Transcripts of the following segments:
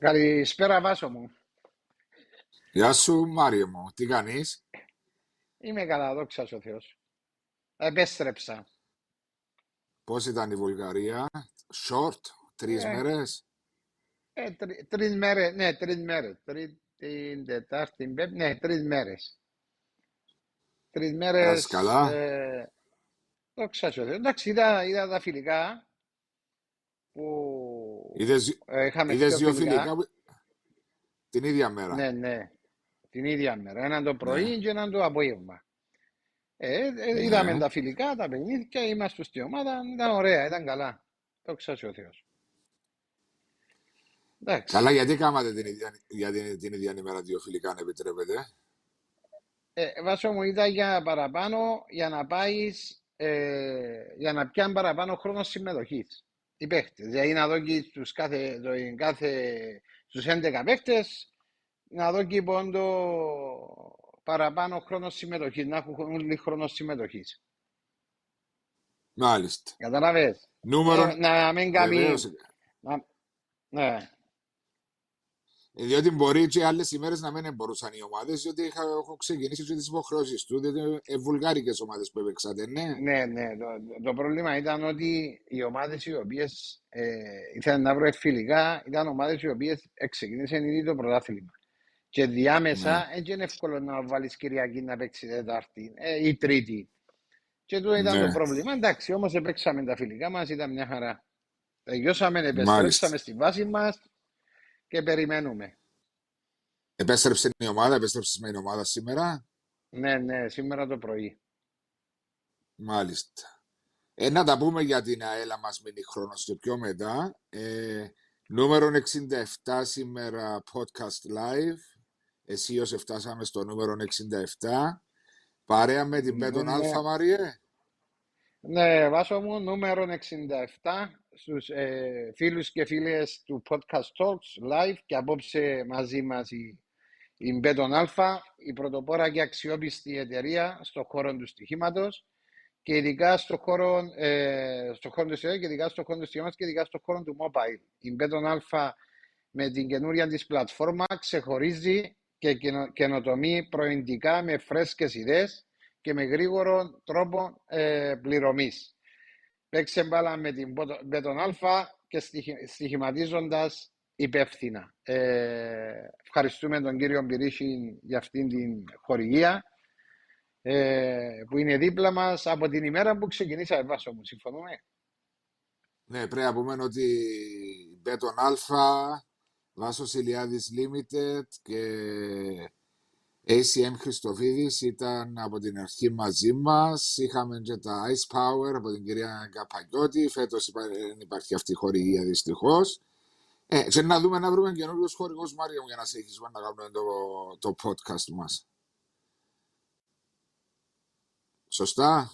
Καλησπέρα Βάσο μου. Γεια σου Μάριο μου, τι κάνεις; Είμαι καλά, δόξα ο Θεός. Επέστρεψα. Πώς ήταν η Βουλγαρία, short, τρεις Ε, μέρες; ε, τρι, τρεις μέρες, ναι, τρεις μέρες. Τρίτη, Τετάρτη, Πέμπτη, ναι, τρεις μέρες. Τρεις Πέρασες μέρες, καλά; ε, δόξα ο Θεός. Εντάξει, είδα, είδα τα φιλικά που Είδες, ε, είχαμε είδες δύο δύο φιλικά φιλικά. που- την ίδια μέρα. Ναι, ναι, την ίδια μέρα. Έναν το Ναι, πρωί και έναν το απόγευμα. Ε, ε, είδαμε ναι. τα φιλικά, τα παιχνίδια, είμαστε στην ομάδα, ήταν ωραία, ήταν καλά. Δόξα ο Θεός. Εντάξει. Καλά, γιατί κάματε την ίδια, για την, την ίδια ημέρα δύο φιλικά, αν επιτρέπετε; Ε, Βάσο μου ήταν για παραπάνω, για να πάεις, ε, για να πιάνει παραπάνω χρόνο συμμετοχής. Οι παίχτε. Δηλαδή να δω και στους κάθε, το, κάθε, στους 11 παίχτε, να δω και πόντο παραπάνω χρόνος συμμετοχής, να έχουν όλοι χρόνος συμμετοχής. Μάλιστα. Καταλαβες. Νούμερο, Ε, να μην κάνει. βεβαίως, Να, ναι. Ε, διότι μπορεί και άλλες ημέρες να μην μπορούσαν οι ομάδες, διότι είχα, έχω ξεκινήσει και τις υποχρεώσεις του, διότι ε, βουλγάρικες ομάδες που έπαιξατε, ναι. Ναι, ναι. Το, το πρόβλημα ήταν ότι οι ομάδες οι οποίες ε, ήθελαν να βρουν φιλικά ήταν ομάδες οι οποίες ξεκίνησαν ήδη το πρωτάθλημα. Και Ναι. διάμεσα δεν είναι εύκολο να βάλεις Κυριακή να παίξει Τετάρτη ε, ή Τρίτη. Και τούτο ήταν το Ναι, πρόβλημα. Εντάξει, όμως παίξαμε τα φιλικά μας, ήταν μια χαρά. Τελειώσαμε, μάλιστα. επιστρέψαμε στη βάση μας και περιμένουμε. Επέστρεψε η ομάδα, επέστρεψες με την ομάδα σήμερα; Ναι, ναι, σήμερα το πρωί. Μάλιστα. Ε, να τα πούμε για την ΑΕΛΑ μας μείνει χρόνος και πιο μετά. Ε, νούμερο 67 σήμερα podcast live. Εσύ ως φτάσαμε στο νούμερο 67. Παρέα με την Πέτον Ναι, Αλφα Μαριέ. Ναι, βάσο μου, νούμερο 67 στους ε, φίλους και φίλες του Podcast Talks live και απόψε μαζί μας η, η Bet on Alfa, η πρωτοπόρα και αξιόπιστη εταιρεία στον χώρο του στοιχήματος και ειδικά στον χώρο, ε, στο χώρο του στοιχήματος και ειδικά στον χώρο του στοιχήματος και ειδικά στον χώρο του mobile. Η Bet on Alfa με την καινούρια της πλατφόρμα ξεχωρίζει και καινο- καινοτομεί προεντικά με φρέσκες ιδέες και με γρήγορο τρόπο ε, πληρωμής. Παίξε μπάλα με την Μπότο- Bet on Alfa και στοιχη- στοιχηματίζοντας υπεύθυνα. Ε, ευχαριστούμε τον κύριο Μπυρίχη για αυτήν την χορηγία ε, που είναι δίπλα μας από την ημέρα που ξεκινήσαμε βάσο μου. Συμφωνούμε; Ναι, πρέπει να πούμε ότι η Πέτον Αλφα, Βάσος Ηλιάδης Limited και ACM Χριστοφίδης ήταν από την αρχή μαζί μας. Είχαμε και τα Ice Power από την κυρία Καπαγιώτη. Φέτος υπά- δεν υπάρχει αυτή η χορηγία δυστυχώς. Ε, και να δούμε να βρούμε καινούριους χορηγούς, Μάρια μου, για να συνεχίσουμε να κάνουμε το, το podcast μας. Σωστά;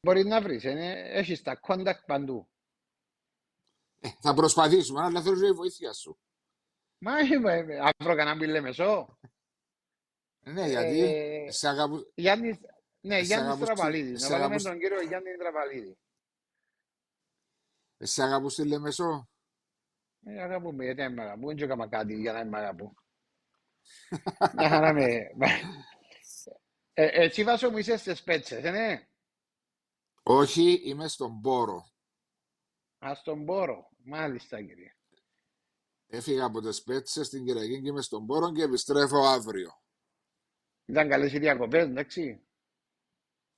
Μπορεί να βρεις. Ε, έχεις τα contact παντού. Ε, θα προσπαθήσουμε, αλλά θέλω και η βοήθεια σου. Μα είμαι, αύριο κανένα πει μεσό. Ναι, γιατί Ε, σε αγαπού... Γιάννης, ναι, σε Γιάννης αγαπού... Τραβαλίδης. Να σε βάλουμε αγαπού... τον κύριο Γιάννη Τραβαλίδη. σε αγαπούς στη Λεμεσό. Ε, αγαπούμε, γιατί δεν με αγαπούν, δεν έκανα κάτι για να μην με αγαπούν. Μια χαρά με... Ε, εσύ βάσο μου είσαι στις πέτσες, ε, ναι. Όχι, είμαι στον Πόρο. Ας τον πόρο. Μάλιστα, κύριε. Έφυγα από τις Πέτσες στην Κυριακή και είμαι στον Πόρο και επιστρέφω αύριο. Ήταν καλές οι διακοπές, εντάξει.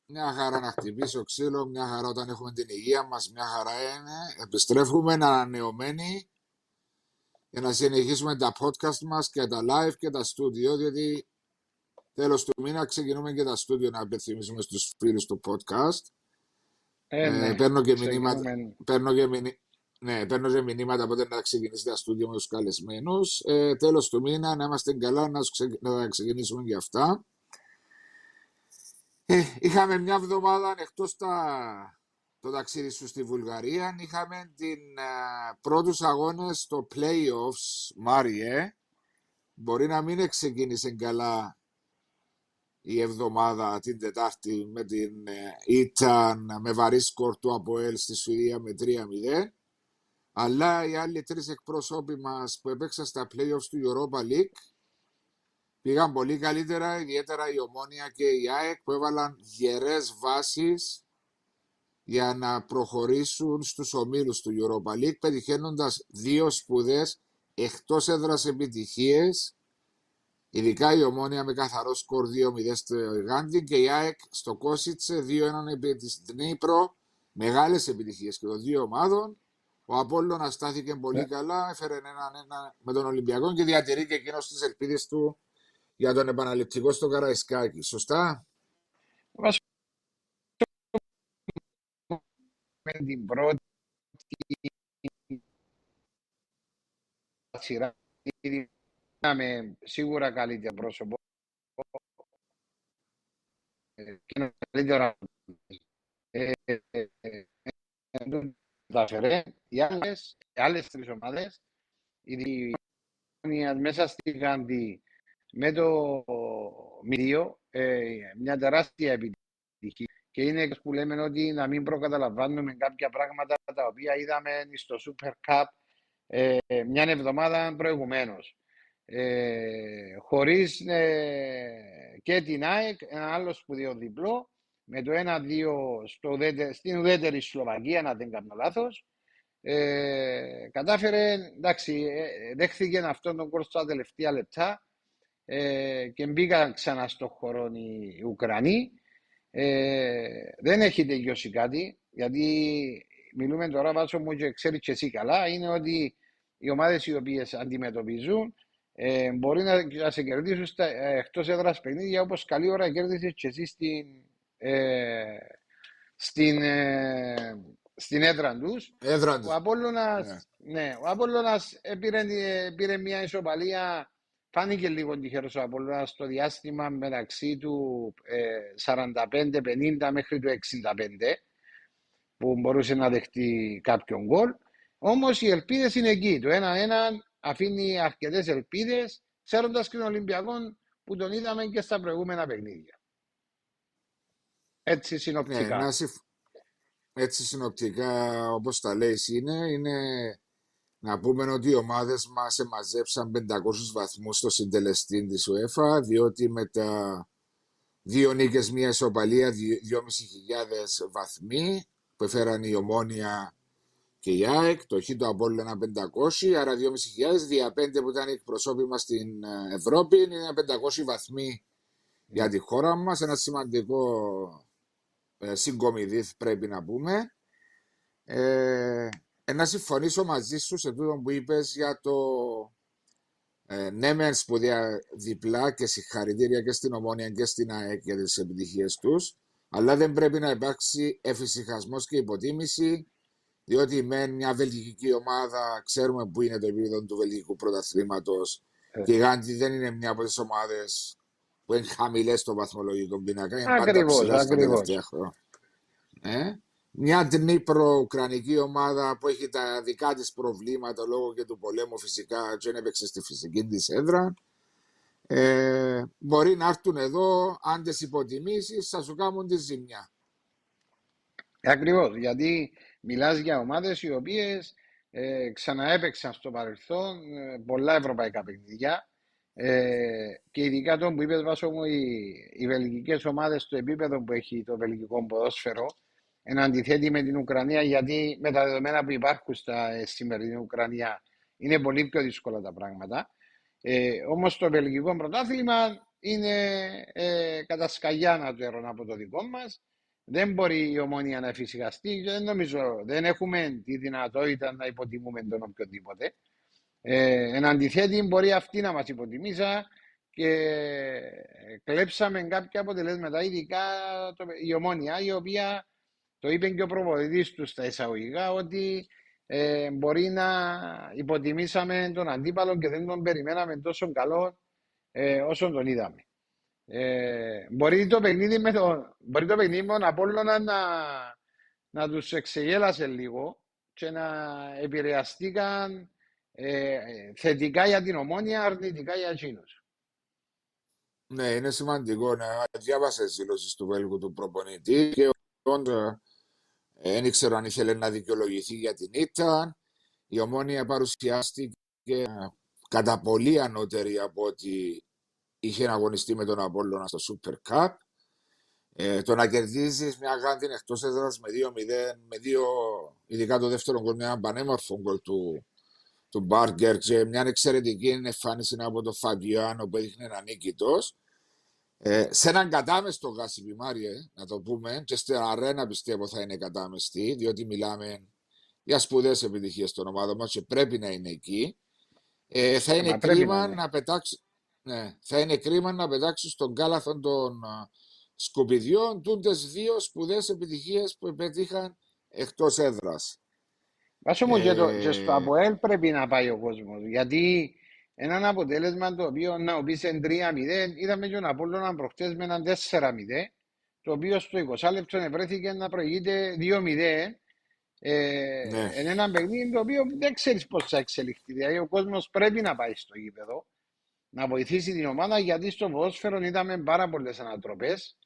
Μια χαρά να χτυπήσω ξύλο, μια χαρά όταν έχουμε την υγεία μας, μια χαρά είναι. Επιστρέφουμε ανανεωμένοι για να συνεχίσουμε τα podcast μας και τα live και τα studio, διότι τέλος του μήνα ξεκινούμε και τα studio να απευθυμίσουμε στους φίλους του podcast. Ε, Ε, ναι. παίρνω και μηνύματα, Ξεκινούμε. παίρνω και μηνύ- ναι, παίρνω και μηνύματα πότε να ξεκινήσει τα στούντιο με τους καλεσμένους. Ε, τέλος του μήνα να είμαστε καλά να, ξε- να ξεκινήσουμε και αυτά. Ε, είχαμε μια εβδομάδα εκτός τα, το ταξίδι σου στη Βουλγαρία. Είχαμε την α, πρώτους αγώνες στο Playoffs, Μάριε. Μπορεί να μην ξεκίνησε καλά η εβδομάδα την Τετάρτη με την ήταν με βαρύ σκορ του ΑΠΟΕΛ στη Σουηδία με 3-0 αλλά οι άλλοι τρεις εκπρόσωποι μας που έπαιξαν στα playoffs του Europa League πήγαν πολύ καλύτερα, ιδιαίτερα η Ομόνια και η ΑΕΚ που έβαλαν γερές βάσεις για να προχωρήσουν στους ομίλους του Europa League πετυχαίνοντας δύο σπουδές εκτός έδρας επιτυχίες ειδικά η Ομόνια με καθαρό σκορ 2-0 στο Γάντι και η ΑΕΚ στο Κόσιτσε 2-1 επί της Δνήπρο μεγάλες επιτυχίες και των δύο ομάδων ο Απόλλων στάθηκε πολύ yeah. Ναι. καλά, έφερε έναν ένα με τον Ολυμπιακό και διατηρεί και εκείνος τις ελπίδες του για τον επαναληπτικό στο Καραϊσκάκι. Σωστά; Με την πρώτη σειρά είχαμε σίγουρα καλύτερο πρόσωπο και καλύτερα ε, ε, ε, κατάφερε. Οι άλλες, οι άλλες τρεις ομάδες, η Διόνια μέσα στη Γάνδη με το Μυρίο, ε, μια τεράστια επιτυχία. Και είναι που λέμε ότι να μην προκαταλαμβάνουμε κάποια πράγματα τα οποία είδαμε στο Super Cup ε, μια εβδομάδα προηγουμένω. Ε, χωρίς ε, και την ΑΕΚ, ένα άλλος σπουδαίο διπλό, με το 1-2 στην ουδέτερη Σλοβακία, να δεν κάνω λάθος. Ε, κατάφερε, εντάξει, ε, δέχθηκε αυτόν τον κόρ στα τελευταία λεπτά ε, και μπήκαν ξανά στο χώρο οι Ουκρανοί. Ε, δεν έχει τελειώσει κάτι, γιατί μιλούμε τώρα, βάζω μου και ξέρεις και εσύ καλά, είναι ότι οι ομάδες οι οποίες αντιμετωπίζουν ε, μπορεί να, να σε κερδίσουν ε, εκτός έδρας παιχνίδια όπως καλή ώρα κέρδισες και εσύ στην, ε, στην, ε, στην έδρα τους. Ο Απόλλωνας, ναι. ναι. ο Απόλλωνας πήρε, πήρε μια ισοπαλία Φάνηκε λίγο τυχερός ο Απόλλωνας στο διάστημα μεταξύ του ε, 45-50 μέχρι το 65 που μπορούσε να δεχτεί κάποιον γκολ. Όμως οι ελπίδες είναι εκεί. Το 1-1 αφήνει αρκετές ελπίδες ξέροντας και τον Ολυμπιακό που τον είδαμε και στα προηγούμενα παιχνίδια. Έτσι συνοπτικά. Ναι, Έτσι συνοπτικά όπως τα λέει είναι, είναι να πούμε ότι οι ομάδες μας εμαζέψαν 500 βαθμούς στο συντελεστή της UEFA διότι με τα δύο νίκες, μία ισοπαλία, 2.500 βαθμοί που έφεραν η Ομόνια και η ΑΕΚ, το χ το ένα 500, άρα 2.500 δια 5 που ήταν η εκπροσώπη μας στην ε, Ευρώπη είναι 500 βαθμοί για τη χώρα μας, ένα σημαντικό ε, συγκομιδή πρέπει να πούμε. Ε, να συμφωνήσω μαζί σου σε τούτο που είπες για το ε, ναι μεν σπουδαία διπλά και συγχαρητήρια και στην Ομόνια και στην ΑΕΚ για τις επιτυχίες τους αλλά δεν πρέπει να υπάρξει εφησυχασμός και υποτίμηση διότι με μια βελγική ομάδα ξέρουμε που είναι το επίπεδο του βελγικού πρωταθλήματος ε. και η Γάντι δεν είναι μια από τις ομάδες που είναι χαμηλές στο βαθμολογικό πίνακας. Ακριβώς, ακριβώς. Ε; Μια Δνήπρο-Ουκρανική ομάδα που έχει τα δικά της προβλήματα λόγω και του πολέμου φυσικά και δεν έπαιξε στη φυσική της έδρα. Ε, μπορεί να έρθουν εδώ, αν τις υποτιμήσεις, θα σου κάνουν τη ζημιά. Ακριβώς, γιατί μιλάς για ομάδες οι οποίες ε, ξαναέπαιξαν στο παρελθόν ε, πολλά ευρωπαϊκά παιχνίδια ε, και ειδικά το που είπε Βάσο μου, οι, οι βελγικές ομάδες στο επίπεδο που έχει το βελγικό ποδόσφαιρο εν αντιθέτει με την Ουκρανία, γιατί με τα δεδομένα που υπάρχουν στα ε, σημερινή Ουκρανία είναι πολύ πιο δύσκολα τα πράγματα. Ε, Όμως το βελγικό πρωτάθλημα είναι ε, κατά σκαγιά να το έρω από το δικό μας. Δεν μπορεί η ομόνια να εφησυχαστεί. Δεν νομίζω, δεν έχουμε τη δυνατότητα να υποτιμούμε τον οποιοδήποτε. Ε, εν αντιθέτει, μπορεί αυτή να μας υποτιμήσα και κλέψαμε κάποια αποτελέσματα, ειδικά το, η ομόνια, η οποία το είπε και ο προπονητής του στα εισαγωγικά, ότι ε, μπορεί να υποτιμήσαμε τον αντίπαλο και δεν τον περιμέναμε τόσο καλό ε, όσο τον είδαμε. Ε, μπορεί το παιχνίδι με τον, μπορεί το παιχνίδι με τον Απόλλωνα να, να τους εξεγέλασε λίγο και να επηρεαστήκαν ε, θετικά για την ομόνια, αρνητικά για εκείνους. Ναι, είναι σημαντικό να διάβασες δηλώσεις του Βέλγου του προπονητή και όντω δεν ήξερα αν ήθελε να δικαιολογηθεί για την ήττα. Η ομόνια παρουσιάστηκε κατά πολύ ανώτερη από ότι είχε αγωνιστεί με τον Απόλλωνα στο Super Cup. Ε, το να κερδίζεις μια γάντη εκτός έδρας με 2-0, με δύο, ειδικά το δεύτερο γκολ, με ένα πανέμορφο γκολ του, του Μπάργκερ και μια εξαιρετική εμφάνιση από τον Φαμπιάνο που έδειχνε ένα νίκητος. Ε, σε έναν κατάμεστο Γάσιπι Μάριε, να το πούμε, και στην αρένα πιστεύω θα είναι κατάμεστη, διότι μιλάμε για σπουδαίες επιτυχίες των ομάδων μας και πρέπει να είναι εκεί. Ε, θα, είναι κρίμα να, να πετάξει, ναι, θα είναι κρίμα να πετάξεις στον κάλαθο των σκουπιδιών τούντες δύο σπουδαίε επιτυχίες που επέτυχαν εκτός έδρας. Βάσο μου και, το, ε, και στο ΑΠΟΕΛ πρέπει να πάει ο κόσμος. Γιατί έναν αποτέλεσμα το οποίο να πεις σε 3-0, είδαμε και τον Απόλλωνα προχτές με έναν 4-0, το οποίο στο 20 λεπτό βρέθηκε να προηγείται 2-0. Ε, ναι. Εν ένα παιχνίδι το οποίο δεν ξέρεις πώς θα εξελιχθεί. Δηλαδή ο κόσμος πρέπει να πάει στο γήπεδο να βοηθήσει την ομάδα γιατί στο ποδόσφαιρο είδαμε πάρα πολλές ανατροπές.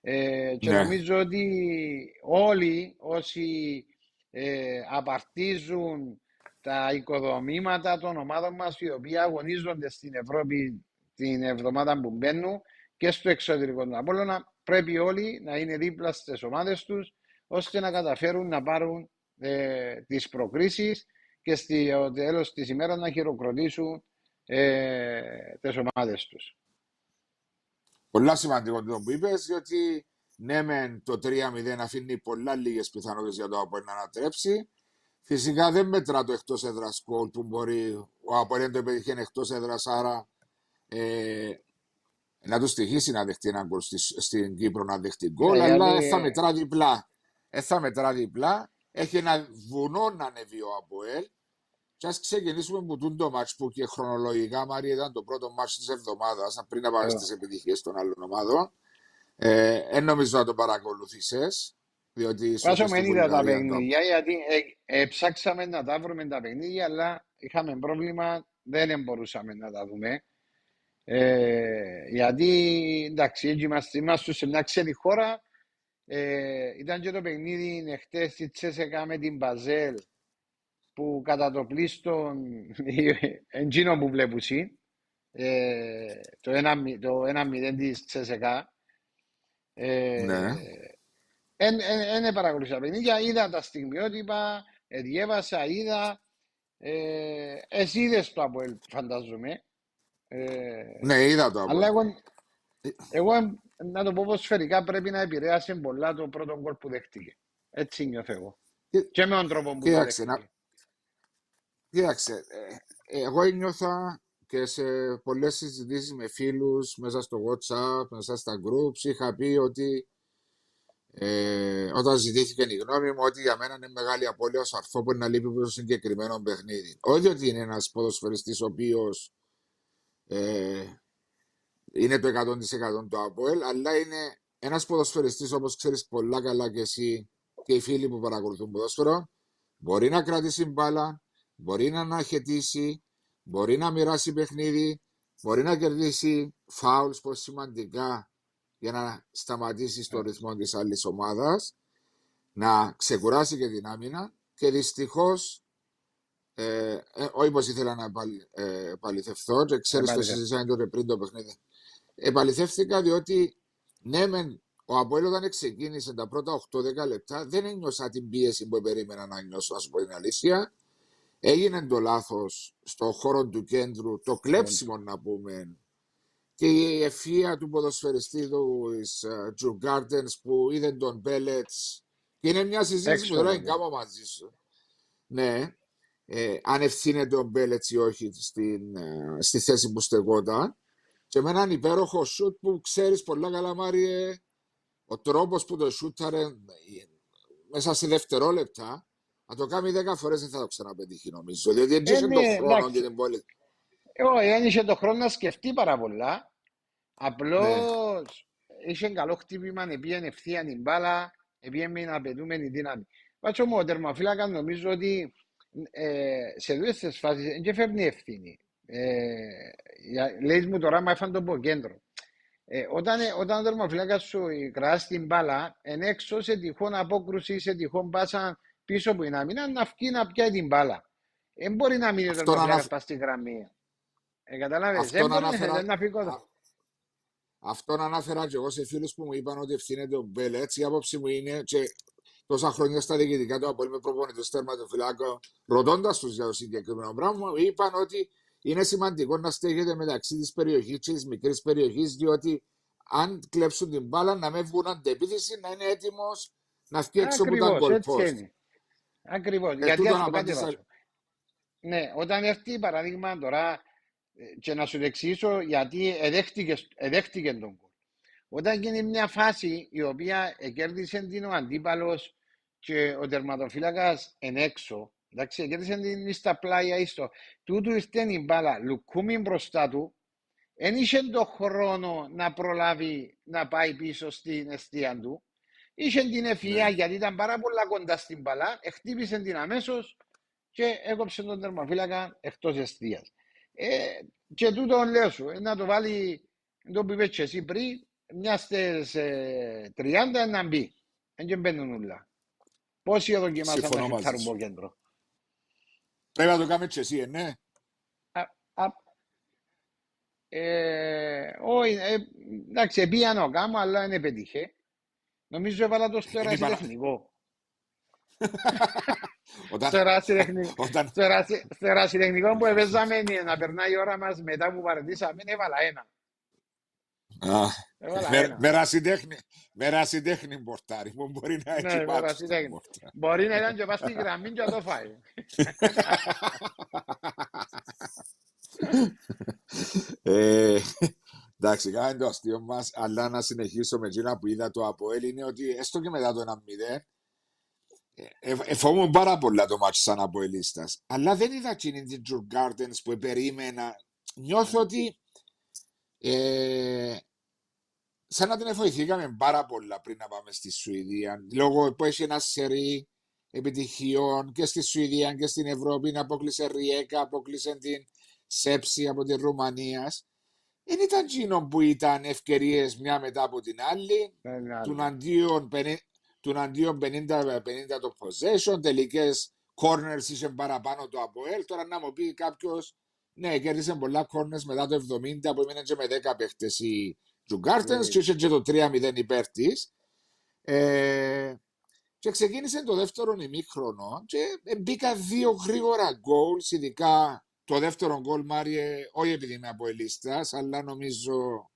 Ε, και ναι. νομίζω ότι όλοι όσοι ε, απαρτίζουν τα οικοδομήματα των ομάδων μας οι οποίοι αγωνίζονται στην Ευρώπη την εβδομάδα που μπαίνουν και στο εξωτερικό του Απόλλωνα πρέπει όλοι να είναι δίπλα στις ομάδες τους ώστε να καταφέρουν να πάρουν ε, τις προκρίσεις και στο τέλος της ημέρας να χειροκροτήσουν ε, τις ομάδες τους. Πολλά σημαντικό το που είπες, διότι ναι, μεν το 3-0 αφήνει πολλά λίγες πιθανότητες για το Απόλλωνα να ανατρέψει. Φυσικά δεν μετρά το εκτός έδρας γκολ που μπορεί ο Απορέντο πετύχει εκτός έδρας, άρα ε, να του στοιχήσει να δεχτεί ένα γκολ στην Κύπρο να δεχτεί γκολ, yeah, αλλά yeah, θα μετρά διπλά. Ε, θα μετρά διπλά. Έχει ένα βουνό να ανεβεί ο Αποέλ. Και ας ξεκινήσουμε που το μάτς που και χρονολογικά Μάρια ήταν το πρώτο μάτς της εβδομάδας πριν να πάμε yeah. στις επιτυχίες των άλλων ομάδων. Ε, εν νομίζω να το παρακολουθήσεις. Διότι Πάσο με είδα τα παιχνίδια, γιατί ε, ε, ψάξαμε να τα βρούμε τα παιχνίδια, αλλά είχαμε πρόβλημα, δεν μπορούσαμε να τα δούμε. Ε, γιατί εντάξει, έτσι είμαστε, είμαστε σε μια ξένη χώρα. Ε, ήταν και το παιχνίδι εχθέ στη Τσέσεκα με την Μπαζέλ που κατά το πλήστον εντζίνο που βλέπουν ε, το 1-0 της Τσέσεκα. Ε, ναι. Δεν παρακολουθήσα παιχνίδια, είδα τα στιγμιότυπα, ε, διέβασα, είδα. Ε, εσύ είδες το από φαντάζομαι. Ε, ναι, είδα το από Αλλά εγώ, εγώ, να το πω πως σφαιρικά πρέπει να επηρέασε πολλά το πρώτο γκολ που δέχτηκε. Έτσι νιώθω εγώ. Και, και με τον τρόπο που κοίταξε, το δέχτηκε. Κοίταξε, ε, εγώ νιώθα και σε πολλές συζητήσεις με φίλους μέσα στο WhatsApp, μέσα στα groups, είχα πει ότι ε, όταν ζητήθηκε η γνώμη μου ότι για μένα είναι μεγάλη απώλεια ο αρθό που είναι να λείπει από το συγκεκριμένο παιχνίδι. Όχι ότι είναι ένας ποδοσφαιριστής ο οποίος ε, είναι το 100% το Αποέλ, αλλά είναι ένας ποδοσφαιριστής όπως ξέρεις πολλά καλά και εσύ και οι φίλοι που παρακολουθούν ποδόσφαιρο. Μπορεί να κρατήσει μπάλα, μπορεί να αναχαιτήσει, μπορεί να μοιράσει παιχνίδι, μπορεί να κερδίσει φάουλς πολύ σημαντικά για να σταματήσει το ρυθμό της άλλης ομάδας, να ξεκουράσει και την άμυνα και δυστυχώς ε, ε, όχι πως ήθελα να ε, επαληθευθώ και ξέρεις το συζητήσαμε τότε πριν το παιχνίδι. Επαληθεύτηκα διότι ναι μεν ο Αποέλ όταν ξεκίνησε τα πρώτα 8-10 λεπτά δεν ένιωσα την πίεση που περίμενα να νιώσω, να σου πω την αλήθεια. Έγινε το λάθος στο χώρο του κέντρου, το κλέψιμο να πούμε, και η ευφυα του ποδοσφαιριστή του Τζου Γκάρτενς που είδε τον Μπέλετς και είναι μια συζήτηση που τώρα κάνω μαζί σου. Ναι, ε, αν ευθύνεται ο Μπέλετς ή όχι στην, ε, στη θέση που στεγόταν. Και με έναν υπέροχο σουτ που ξέρεις πολλά καλά Μάριε ο τρόπος που το σούταρε ε, μέσα σε δευτερόλεπτα να το κάνει δέκα φορές δεν θα το ξαναπετύχει νομίζω διότι δεν είχε τον χρόνο και την πόλη όχι, δεν είχε τον χρόνο να σκεφτεί πάρα πολλά. Απλώς ναι. είχε καλό χτύπημα, πήγαινε ευθεία την μπάλα, πήγαινε με απαιτούμενη δύναμη. Πάτσο μου, ο τερμαφύλακα νομίζω ότι ε, σε δύο τις φάσεις δεν φέρνει ευθύνη. Ε, λέει μου τώρα, μα έφανε τον από κέντρο. Ε, όταν, ε, όταν ο τερματοφύλακας σου κράσει την μπάλα, εν έξω σε τυχόν απόκρουση, σε τυχόν πάσα πίσω που είναι άμυνα, να βγει να πιάει την μπάλα. Δεν μπορεί να μείνει ο τερματοφύλακα αναφ... στη γραμμή. Ε, καταλάβες, δεν μπορεί αναφέρα... να φύγει κοντά. Αυτόν ανάφερα και εγώ σε φίλους που μου είπαν ότι ευθύνεται ο Μπέλετς. Η άποψη μου είναι και τόσα χρόνια στα διοικητικά του Απόλυ με προπονητή τερματοφυλάκο, ρωτώντας τους για το συγκεκριμένο πράγμα, είπαν ότι είναι σημαντικό να στέκεται μεταξύ της περιοχής και της μικρής περιοχής, διότι αν κλέψουν την μπάλα να μην βγουν αντεπίθεση, να είναι έτοιμος να βγει έξω από τα γκολ Ακριβώς. Ε, Γιατί ας το κάτι Ναι, όταν έρθει παράδειγμα τώρα ε, και να σου εξηγήσω γιατί εδέχτηκες, τον γκολ. Όταν γίνει μια φάση η οποία κέρδισε την ο αντίπαλος και ο τερματοφύλακας εν έξω, εντάξει, κέρδισε την στα πλάια ίστο, τούτου ήρθε η μπάλα, λουκούμι μπροστά του, δεν είχε τον χρόνο να προλάβει να πάει πίσω στην αιστεία του. Είχε την ευφυα ναι. γιατί ήταν πάρα πολλά κοντά στην μπαλά, χτύπησε την αμέσως και έκοψε τον τερματοφύλακα εκτός αιστεία. Ε, και τούτο λέω σου, ε, να το βάλει το που είπες εσύ πριν, μιας στις ε, 30 να μπει. Δεν και μπαίνουν όλα. Πόσοι δοκιμάσαν να χιτάρουν από κέντρο. Πρέπει να το κάνουμε και εσύ, ε, ναι. Ε, όχι, ε, εντάξει, πήγαν ο γάμο, αλλά δεν πετύχε. Νομίζω έβαλα το στο ερασιτεχνικό. Στο ερασιτεχνικό που έπαιζαμε να περνάει η ώρα μας μετά που παρατήσαμε, έβαλα ένα. Με ρασιτέχνη μπορτάρι μου μπορεί να έχει ναι, Μπορεί να ήταν και πας στη γραμμή και να το φάει. Ε, εντάξει, κάνει το αστείο μας, αλλά να συνεχίσω με εκείνα που είδα το Αποέλ είναι ότι έστω και μετά το 1-0 Εφόμουν πάρα πολλά το μάτσο σαν Αποελίστας αλλά δεν είδα εκείνη την Τζουρ Gardens που περίμενα νιώθω ότι ε, σαν να την εφοηθήκαμε πάρα πολλά πριν να πάμε στη Σουηδία λόγω που έχει ένα σερί επιτυχιών και στη Σουηδία και στην Ευρώπη. Αποκλείσε Ριέκα, αποκλείσε την Σέψη από τη Ρουμανίας. Δεν ήταν εκείνο που ήταν ευκαιρίες μια μετά από την άλλη. Του αντίον, του αντίον 50-50 το possession, τελικές corners είχε παραπάνω το Αποέλ. Τώρα να μου πει κάποιος, ναι, κέρδισε πολλά corners μετά το 70 που έμεινε και με 10 παίχτες οι Τζουγκάρτεν και είχε και το 3-0 υπέρ της. Ε, και ξεκίνησε το δεύτερο ημίχρονο και μπήκα δύο γρήγορα goals, ειδικά το δεύτερο γκολ, Μάριε, όχι επειδή είμαι από ελίστας, αλλά νομίζω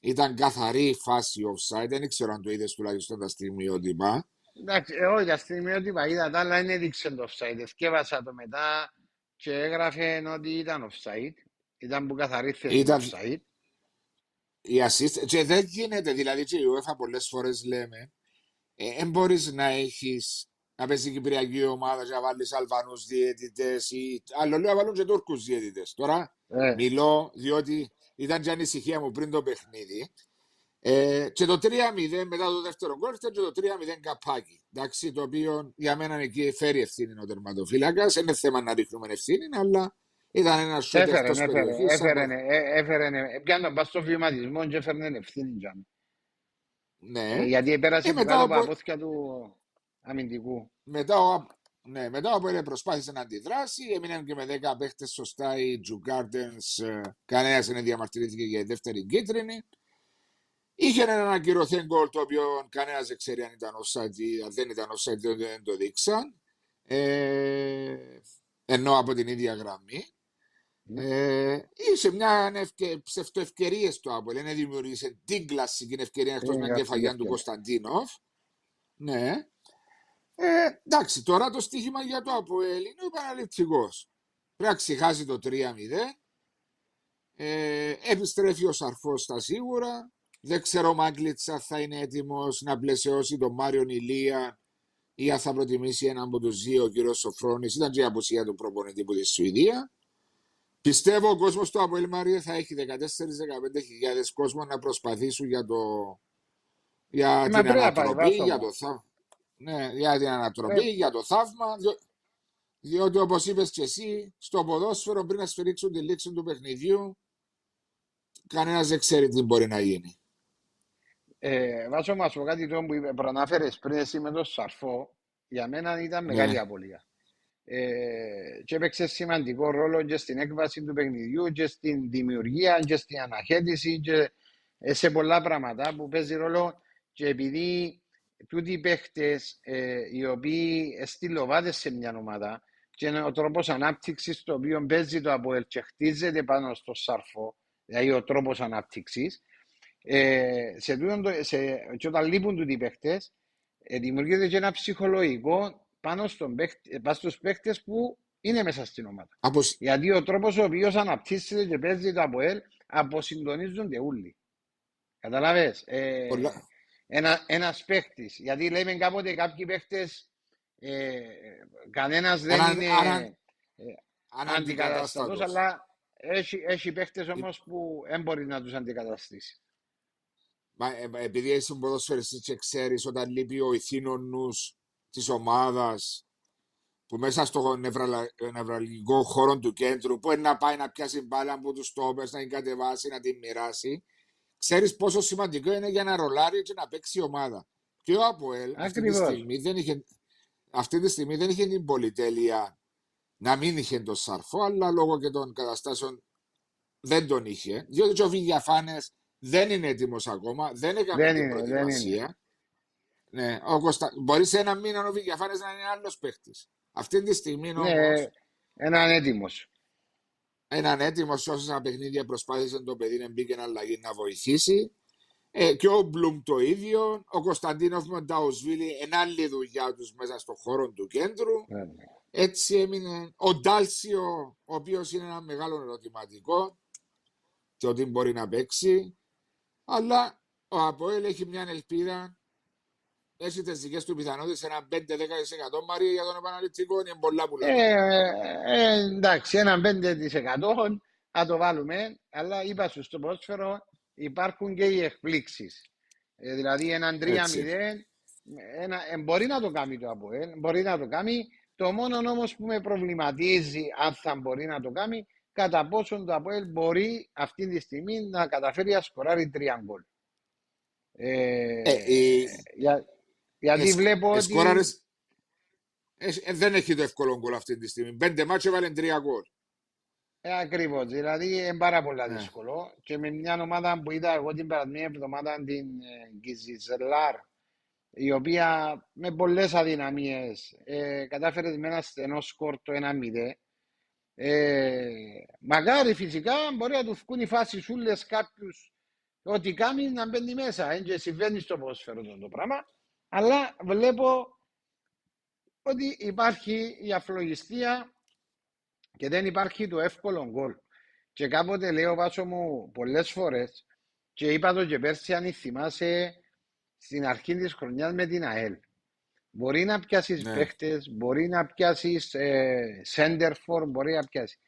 ήταν καθαρή φάση offside. Δεν ξέρω αν το είδες τουλάχιστον τα στιγμιότυπα. Εντάξει, εγώ τα στιγμιότυπα είδα τα, αλλά δεν έδειξε το offside. Σκέβασα το μετά και έγραφε ότι ήταν offside. Ήταν που καθαρή θέση ήταν... offside. Η assist, και δεν γίνεται, δηλαδή και η UEFA πολλές φορές λέμε, δεν ε, μπορείς να έχεις να παίζει η Κυπριακή ομάδα και να βάλεις Αλβανούς διαιτητές ή. Άλλο λέω να βάλουν και Τούρκους διαιτητές. Τώρα ε. μιλώ διότι ήταν και ανησυχία μου πριν το παιχνίδι. Ε, και το 3-0 μετά το δεύτερο γκολ ήταν και το 3-0 καπάκι. Εντάξει, το οποίο για μένα εκεί φέρει ευθύνη ο τερματοφύλακας. Δεν είναι θέμα να ρίχνουμε ευθύνη, αλλά ήταν ένας σουτ έφερε, έφερε, έφερε, έφερε, έφερε, πιάνω πας στο βηματισμό και έφερε ευθύνη Ναι. Ε, γιατί πέρασε ε, μετά από παπούθια του αμυντικού. Μετά ο, ναι, μετά ο προσπάθησε να αντιδράσει, έμειναν και με 10 παίχτες σωστά οι Τζου Γκάρντενς, κανένας δεν διαμαρτυρήθηκε για η δεύτερη κίτρινη. Είχε ένα ακυρωθεί γκολ το οποίο κανένας δεν ξέρει αν ήταν offside ή αν δεν ήταν offside, δεν το δείξαν. Ε, ενώ από την ίδια γραμμή. Ε, είσαι μια ευκαι... ψευτοευκαιρία στο Άπολ. Δεν δημιουργήσε την κλασική ευκαιρία εκτός με κεφαλιά του Κωνσταντίνοφ. Ναι. Ε, εντάξει, τώρα το στοίχημα για το Αποέλ είναι ο επαναληπτικό. Πρέπει να ξεχάσει το 3-0. Ε, επιστρέφει ο Σαρφός στα σίγουρα. Δεν ξέρω ο Μάγκλιτσα θα είναι έτοιμος να πλαισιώσει τον Μάριο Ηλία ή αν θα προτιμήσει έναν από τους δύο, ο κύριος Σοφρόνης. Ήταν και η απουσία του προπονητή από της Σουηδία. Πιστεύω ο κόσμος του Αποέλ Μαρία θα έχει 14-15 κόσμο να προσπαθήσουν για, το, για την ανατροπή, για το θαύμα. Ναι, για την ανατροπή, ε. για το θαύμα. Διο... Διότι όπως είπες και εσύ, στο ποδόσφαιρο πριν να σφυρίξουν τη λήξη του παιχνιδιού, κανένας δεν ξέρει τι μπορεί να γίνει. Ε, βάζω μας πω κάτι το που προανάφερες πριν εσύ με το Σαρφό, για μένα ήταν μεγάλη Ναι. απώλεια. Ε, και έπαιξε σημαντικό ρόλο και στην έκβαση του παιχνιδιού και στην δημιουργία και στην αναχέτηση και ε, σε πολλά πράγματα που παίζει ρόλο και επειδή τούτοι οι παίχτες ε, οι οποίοι στυλοβάτε σε μια ομάδα και είναι ο τρόπος ανάπτυξης το οποίο παίζει το ΑΠΟΕΛ και χτίζεται πάνω στο σάρφο, δηλαδή ο τρόπος ανάπτυξης, ε, σε, τούτον το- σε, και όταν λείπουν τούτοι οι παίχτες, ε, δημιουργείται και ένα ψυχολογικό πάνω, στον παίχτη, πάνω στους παίχτες που είναι μέσα στην ομάδα. Από, Γιατί ο τρόπος ο οποίος αναπτύσσεται και παίζει το ΑΠΟΕΛ αποσυντονίζονται όλοι. Καταλάβες; Ε, πολλά, ένα, ένας παίχτης. Γιατί λέμε κάποτε κάποιοι παίχτες ε, κανένας δεν ανα, είναι ανα, αντικαταστατός, αναντικατάστατος. αλλά έχει, έχει παίχτες όμως που δεν μπορεί να τους αντικαταστήσει. Μα, ε, επειδή είσαι ποδοσφαιριστής και ξέρεις όταν λείπει ο ηθήνων νους της ομάδας που μέσα στο νευραλα- νευραλγικό χώρο του κέντρου που είναι να πάει να πιάσει μπάλα από τους τόπες, να την κατεβάσει, να την μοιράσει ξέρεις πόσο σημαντικό είναι για να ρολάρει και να παίξει η ομάδα. Και ο Αποέλ αυτή τη Ακριβώς. στιγμή δεν είχε, αυτή τη στιγμή δεν είχε την πολυτέλεια να μην είχε τον Σαρφό, αλλά λόγω και των καταστάσεων δεν τον είχε. Διότι και ο Βηγιαφάνες δεν είναι έτοιμος ακόμα, δεν έκανε Δεν την είναι, δεν είναι. προετοιμασία. Ναι, ο Κωνστα... Μπορεί σε ένα μήνα ο Βηγιαφάνες να είναι άλλος παίχτη. Αυτή τη στιγμή όμω Ναι, έναν έτοιμος. Έναν έτοιμο σε όσα παιχνίδια προσπάθησε το παιδί να μπει και να αλλαγή να βοηθήσει. Ε, και ο Μπλουμ το ίδιο. Ο Κωνσταντίνοφ με τον Ταουσβίλη εν άλλη δουλειά τους μέσα στον χώρο του κέντρου. Ναι, ναι. Έτσι έμεινε ο Ντάλσιο, ο οποίος είναι ένα μεγάλο ερωτηματικό και ότι μπορεί να παίξει. Αλλά ο Αποέλ έχει μια ελπίδα. Έχει τι δικέ του πιθανότητες ένα 5-10% Μαρία για τον επαναληπτικό. Είναι πολλά που λέμε. Ε, ε, εντάξει, έναν 5% θα το βάλουμε, αλλά είπα σου στο ποδόσφαιρο υπάρχουν και οι εκπλήξεις. Ε, δηλαδή έναν 3-0 Έτσι. ένα, ε, μπορεί να το κάνει το ΑΠΟΕΛ, μπορεί να το κάνει. Το μόνο όμως που με προβληματίζει αν θα μπορεί να το κάνει, κατά πόσον το ΑΠΟΕΛ μπορεί αυτή τη στιγμή να καταφέρει να σκοράρει τρία γκολ. Ε, Ε, η- για- γιατί εσ- βλέπω ότι... εσκόραρες- ε, ε, δεν έχει το εύκολο γκολ αυτή τη στιγμή. Πέντε μάτσε έβαλε τρία γκολ. Ε, Ακριβώς. Δηλαδή είναι πάρα πολύ Ναι. δύσκολο. Και με μια ομάδα που είδα εγώ την περασμένη εβδομάδα, την Γκιζιζελάρ, η οποία με πολλές αδυναμίες ε, κατάφερε με ένα στενό σκορ το 1-0. Ε, μακάρι φυσικά μπορεί να του βγουν οι φάσει σούλε κάποιους ότι κάνει να μπαίνει μέσα. Ε, και συμβαίνει στο ποδόσφαιρο αυτό το πράγμα. Αλλά βλέπω ότι υπάρχει η αφλογιστία και δεν υπάρχει το εύκολο γκολ. Και κάποτε λέω βάσο μου πολλές φορές και είπα το και πέρσι αν θυμάσαι στην αρχή της χρονιάς με την ΑΕΛ. Μπορεί να πιάσεις Ναι. παίχτες, μπορεί να πιάσεις ε, center for, μπορεί να πιάσεις.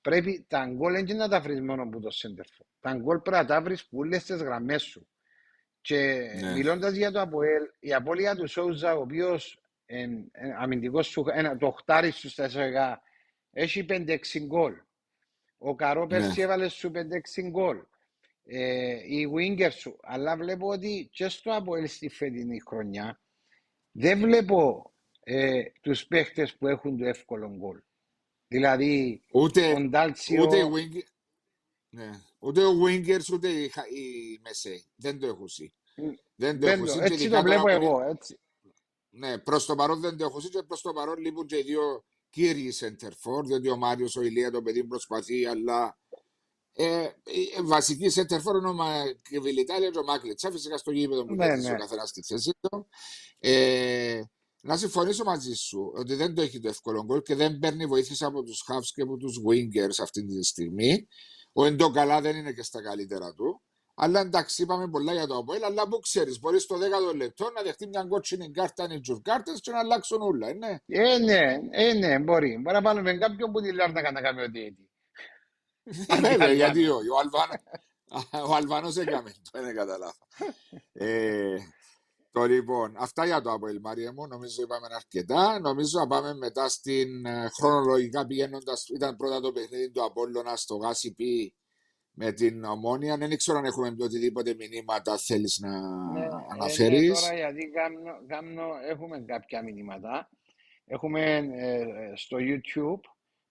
Πρέπει τα γκολ δεν είναι να τα βρεις μόνο από το center for. Τα γκολ πρέπει να τα βρεις που όλες τις γραμμές σου. Και Ναι. μιλώντας για το ΑΠΟΕΛ, η απώλεια του Σόουζα, ο οποίος εν, εν, αμυντικός σου, ένα, το οχτάρι σου στα εισαγωγικά, έχει 5-6 γκολ. Ο Καρό πέρσι Ναι. έβαλε σου 5-6 γκολ. Ε, η winger σου. Αλλά βλέπω ότι και στο ΑΠΟΕΛ στη φετινή χρονιά δεν βλέπω ε, τους παίχτες που έχουν το εύκολο γκολ. Δηλαδή, Ούτε, ο Ντάλτσιο... ούτε, οι wing, ναι. Ούτε ο Wingers ούτε οι, χα- οι μεσαίοι. Δεν το έχουν σει. Δεν το δεν έχουν το- σει. και έτσι ειδικά το τώρα βλέπω που- εγώ. Έτσι. Ναι, προς το παρόν δεν το έχω σει και προς το παρόν λείπουν και οι δύο κύριοι center for, διότι ο Μάριος, ο Ηλία, το παιδί προσπαθεί, αλλά ε, η βασική center for είναι ο Μακεβιλιτάλια και ο Μάκλιτσα. Φυσικά στο γήπεδο που Ναι, παίζει ναι. ο καθένας στη θέση του. Ε, να συμφωνήσω μαζί σου ότι δεν το έχει το εύκολο γκολ και δεν παίρνει βοήθεια από τους halves και από τους wingers αυτή τη στιγμή. Ο Εντοκαλά δεν είναι και στα καλύτερα του. Αλλά εντάξει, είπαμε πολλά για το Αποέλ, αλλά που ξέρεις, μπορείς στο 10ο λεπτό να δεχτεί μια κότσινη κάρτα οι τζουρκάρτε και να αλλάξουν όλα. Ε, ναι. Ε, ναι, ε, ναι, μπορεί. Μπορεί να πάρουμε κάποιον που τη Λάρνα να κάνει ό,τι έτσι. Βέβαια, γιατί όχι. Ο, Αλβάνο, ο Αλβανός έκαμε το, δεν καταλάβα. Ε, το λοιπόν, αυτά για το Αποέλ, Μαρία μου. Νομίζω είπαμε αρκετά. Νομίζω να πάμε μετά στην ε, χρονολογικά πηγαίνοντας. Ήταν πρώτα το παιχνίδι του Απόλλωνα στο Γάσι Πι με την ομόνια. Δεν ξέρω αν έχουμε οτιδήποτε μηνύματα θέλεις να Ναι, ε, αναφέρεις. ναι, τώρα γιατί γάμνο, γάμνο, έχουμε κάποια μηνύματα. Έχουμε ε, στο YouTube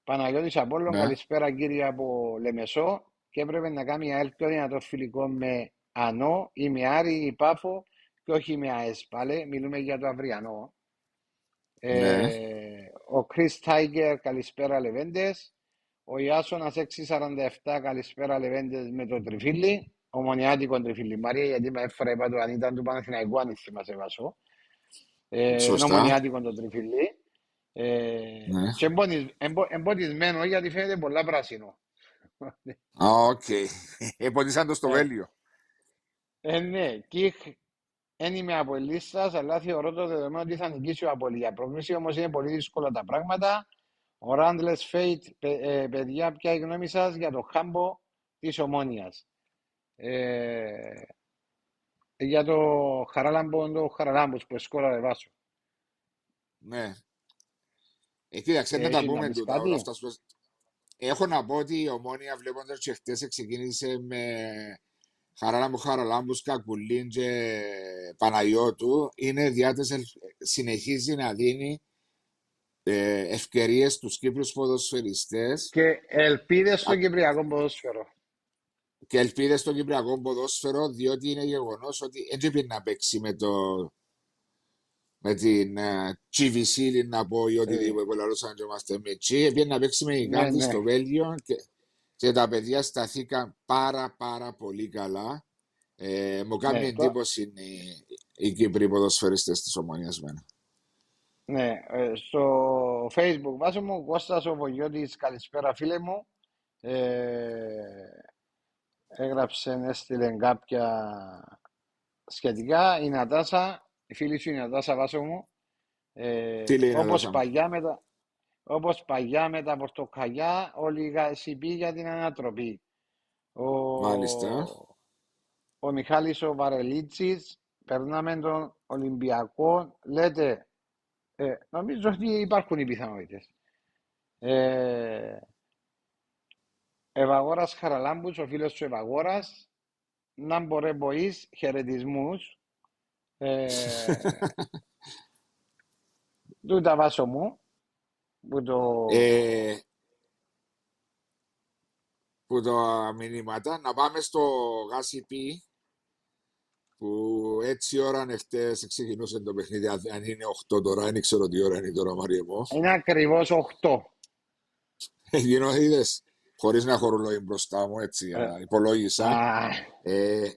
Παναγιώτης Απόλλων, Ναι. καλησπέρα κύριε από Λεμεσό και έπρεπε να κάνει η ΑΕΛ πιο δυνατό φιλικό με Ανώ ή με Άρη ή Πάφο και όχι με ΑΕΣ πάλι. Μιλούμε για το αυριανό. Ε, Ναι. ο Chris Tiger, καλησπέρα Λεβέντες. Ο Ιάσονας 647, καλησπέρα Λεβέντες με το τριφύλι. Ομονιάτικο τριφύλι. Μαρία, γιατί με έφερα είπα του αν ήταν του Παναθηναϊκού, αν θυμάσαι βάσο. Ε, Σωστά. είναι ομονιάτικο το τριφύλι. Ε, Ναι. και εμπονι- εμπο- εμποτισμένο γιατί φαίνεται πολλά πράσινο. Α, οκ. Εποτίσαν το στο Ε, Βέλιο. Ε, ναι, Κιχ, δεν είμαι από Ελίσσας, αλλά θεωρώ το δεδομένο ότι θα νικήσει ο Απόλυ. Για πρόκληση όμως είναι πολύ δύσκολα τα πράγματα. Ο Ράντλες Φέιτ, ε, παιδιά, ποια η γνώμη σας για το χάμπο της Ομόνιας; Ε, για το Χαράλαμπο, το Χαραλάμπος που σκόραρε βάσο. Ναι. Ε, κοίταξε, να Έχει τα να πούμε πεις τούτα κάτι; όλα αυτά. σου- Έχω να πω ότι η Ομόνια βλέποντας και χτες ξεκίνησε με Χαράλαμπο Χαραλάμπους, Κακουλίν και Παναγιώτου. Είναι διάτες, συνεχίζει να δίνει ε, ευκαιρίες στους Κύπρους ποδοσφαιριστές Και ελπίδες στο Α- Κυπριακό ποδόσφαιρο. και ελπίδες στο Κυπριακό ποδόσφαιρο, διότι είναι γεγονός ότι δεν πρέπει να παίξει με το με την uh, GVC να πω ή οτιδήποτε που λαλούσαν και είμαστε με G, έπιε να παίξει με Ναι, γιγάντη ναι. στο Βέλγιο και, και τα παιδιά σταθήκαν πάρα πάρα πολύ καλά. Ε, μου κάνει Ναι, το- εντύπωση οι, οι Κύπροι ποδοσφαιριστές της Ομονίας μένα. Ναι, ε, στο facebook βάζω μου, Κώστας ο Βογιώτης, καλησπέρα φίλε μου. Ε, έγραψε, έστειλε κάποια σχετικά. Η Νατάσα, η φίλη σου η Νατάσα βάζω μου. Ε, Τι λέει η όπως, Νατάσα μου; παλιά με τα, όπως παλιά με τα πορτοκαλιά, όλοι οι γασιποί για την ανατροπή. Ο, Μάλιστα. ο Μιχάλης ο Βαρελίτσης, περνάμε τον Ολυμπιακό, λέτε, ε, νομίζω ότι υπάρχουν οι πιθανότητες. Ε, Ευαγόρας Χαραλάμπους, ο φίλος του Ευαγόρας, να μπορεί μποείς, χαιρετισμούς. Ε, τούτα βάσο μου, που το... Ε, που τα μηνύματα. Να πάμε στο Γάσι Πι, που έτσι ώρα εχθές ξεκινούσε το παιχνίδι. Αν αν είναι 8 τώρα, δεν ξέρω τι ώρα είναι τώρα, Μάριε μου. Είναι ακριβώς 8. Γίνω, είδες, χωρίς να έχω ρολόι μπροστά μου, έτσι, Ε. υπολόγισα. Α, Ε,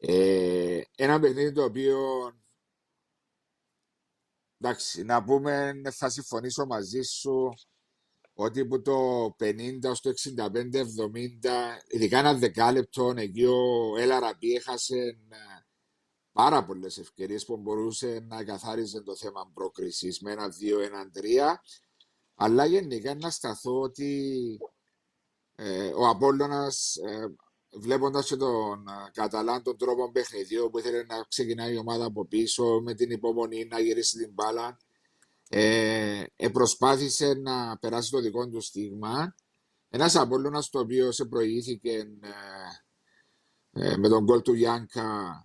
ε, ένα παιχνίδι το οποίο, εντάξει, να πούμε, θα συμφωνήσω μαζί σου ότι που το 50 στο 65-70, ειδικά ένα δεκάλεπτο, εκεί ο Ελαραμπή έχασε ε, πάρα πολλές ευκαιρίες που μπορούσε να καθάριζε το θέμα πρόκρισης με ένα 2, ένα 3. Αλλά γενικά να σταθώ ότι ε, ο Απόλλωνας, ε, βλέποντας και τον ε, Καταλάν τον τρόπο παιχνιδιού που ήθελε να ξεκινάει η ομάδα από πίσω με την υπομονή να γυρίσει την μπάλα, ε, ε, προσπάθησε να περάσει το δικό του στίγμα. Ένας Απόλλωνας το οποίο σε προηγήθηκε ε, ε, με τον γκολ του Γιάνκα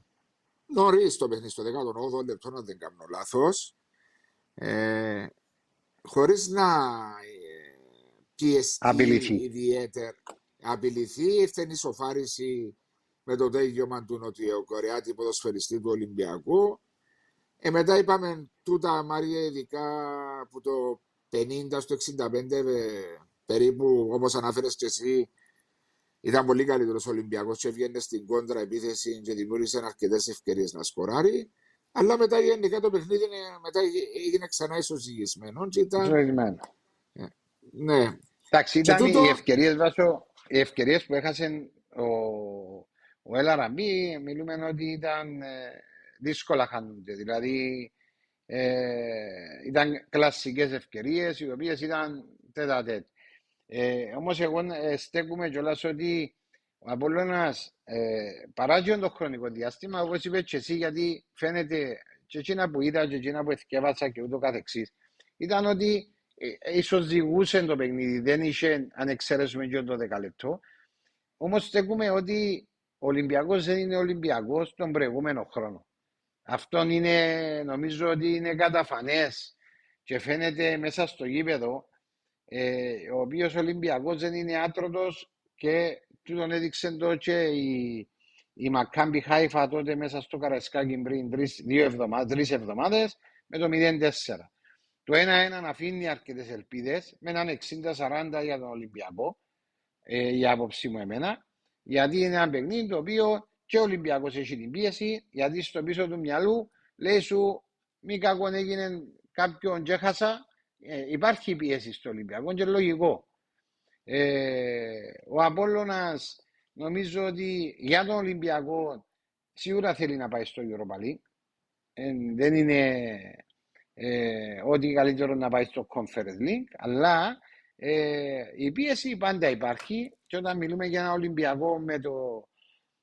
νωρίς το παιχνίδι στο 18ο λεπτό, αν δεν κάνω λάθος. Ε, χωρίς να ε, πιεστεί Απειληθεί. ιδιαίτερα. Απειληθεί, ήρθε η σοφάριση με το τέλειωμα του Νοτιοκορεάτη ποδοσφαιριστή του Ολυμπιακού. Ε, μετά είπαμε τούτα Μάρια ειδικά που το 50 στο 65 ε, περίπου όπως ανάφερες και εσύ ήταν πολύ καλύτερος ο Ολυμπιακός και έβγαινε στην κόντρα επίθεση και δημιούργησε αρκετές ευκαιρίες να σκοράρει. Αλλά μετά γενικά το παιχνίδι είναι- μετά έγινε ξανά ισοζυγισμένος και ήταν, ζωισμένο. ναι, Εντάξει, Και ήταν τούτο- οι ευκαιρίες, βάσο, οι ευκαιρίες που έχασε ο, ο Έλα Ραμπή, μιλούμε ότι ήταν ε, δύσκολα χάνονται. Δηλαδή, ε, ήταν κλασικές ευκαιρίες, οι οποίες ήταν τέτα τέτ. Ε, όμως εγώ ε, στέκουμε κιόλας ότι ο Απόλλωνας ε, παράγει το χρονικό διάστημα, όπως είπες και εσύ, γιατί φαίνεται και εκείνα που είδα και εκείνα που εθιέβασα και ούτω καθεξής, ήταν ότι ε, ισοζυγούσε το παιχνίδι, δεν είχε, αν εξαιρέσουμε και το δεκαλεπτό, όμως στέκουμε ότι ο Ολυμπιακός δεν είναι Ολυμπιακός τον προηγούμενο χρόνο. Αυτό είναι, νομίζω ότι είναι καταφανές και φαίνεται μέσα στο γήπεδο ε, ο οποίος Ολυμπιακός δεν είναι άτρωτος και του τον έδειξε το και η, η Μακάμπι Χάιφα τότε μέσα στο Καρασκάκι πριν τρεις, δύο εβδομάδες, τρεις εβδομάδες με το 0-4. Το 1-1 αφήνει αρκετές ελπίδες με έναν 60-40 για τον Ολυμπιακό, ε, για άποψή μου εμένα, γιατί είναι ένα παιχνίδι το οποίο και ο Ολυμπιακός έχει την πίεση, γιατί στο πίσω του μυαλού λέει σου μη κακόν έγινε κάποιον και έχασα, ε, υπάρχει πίεση στο Ολυμπιακό και λογικό. Ε, ο Απόλλωνας νομίζω ότι για τον Ολυμπιακό σίγουρα θέλει να πάει στο Europa League. Ε, δεν είναι ε, ότι καλύτερο να πάει στο Conference League, αλλά ε, η πίεση πάντα υπάρχει και όταν μιλούμε για ένα Ολυμπιακό με, το,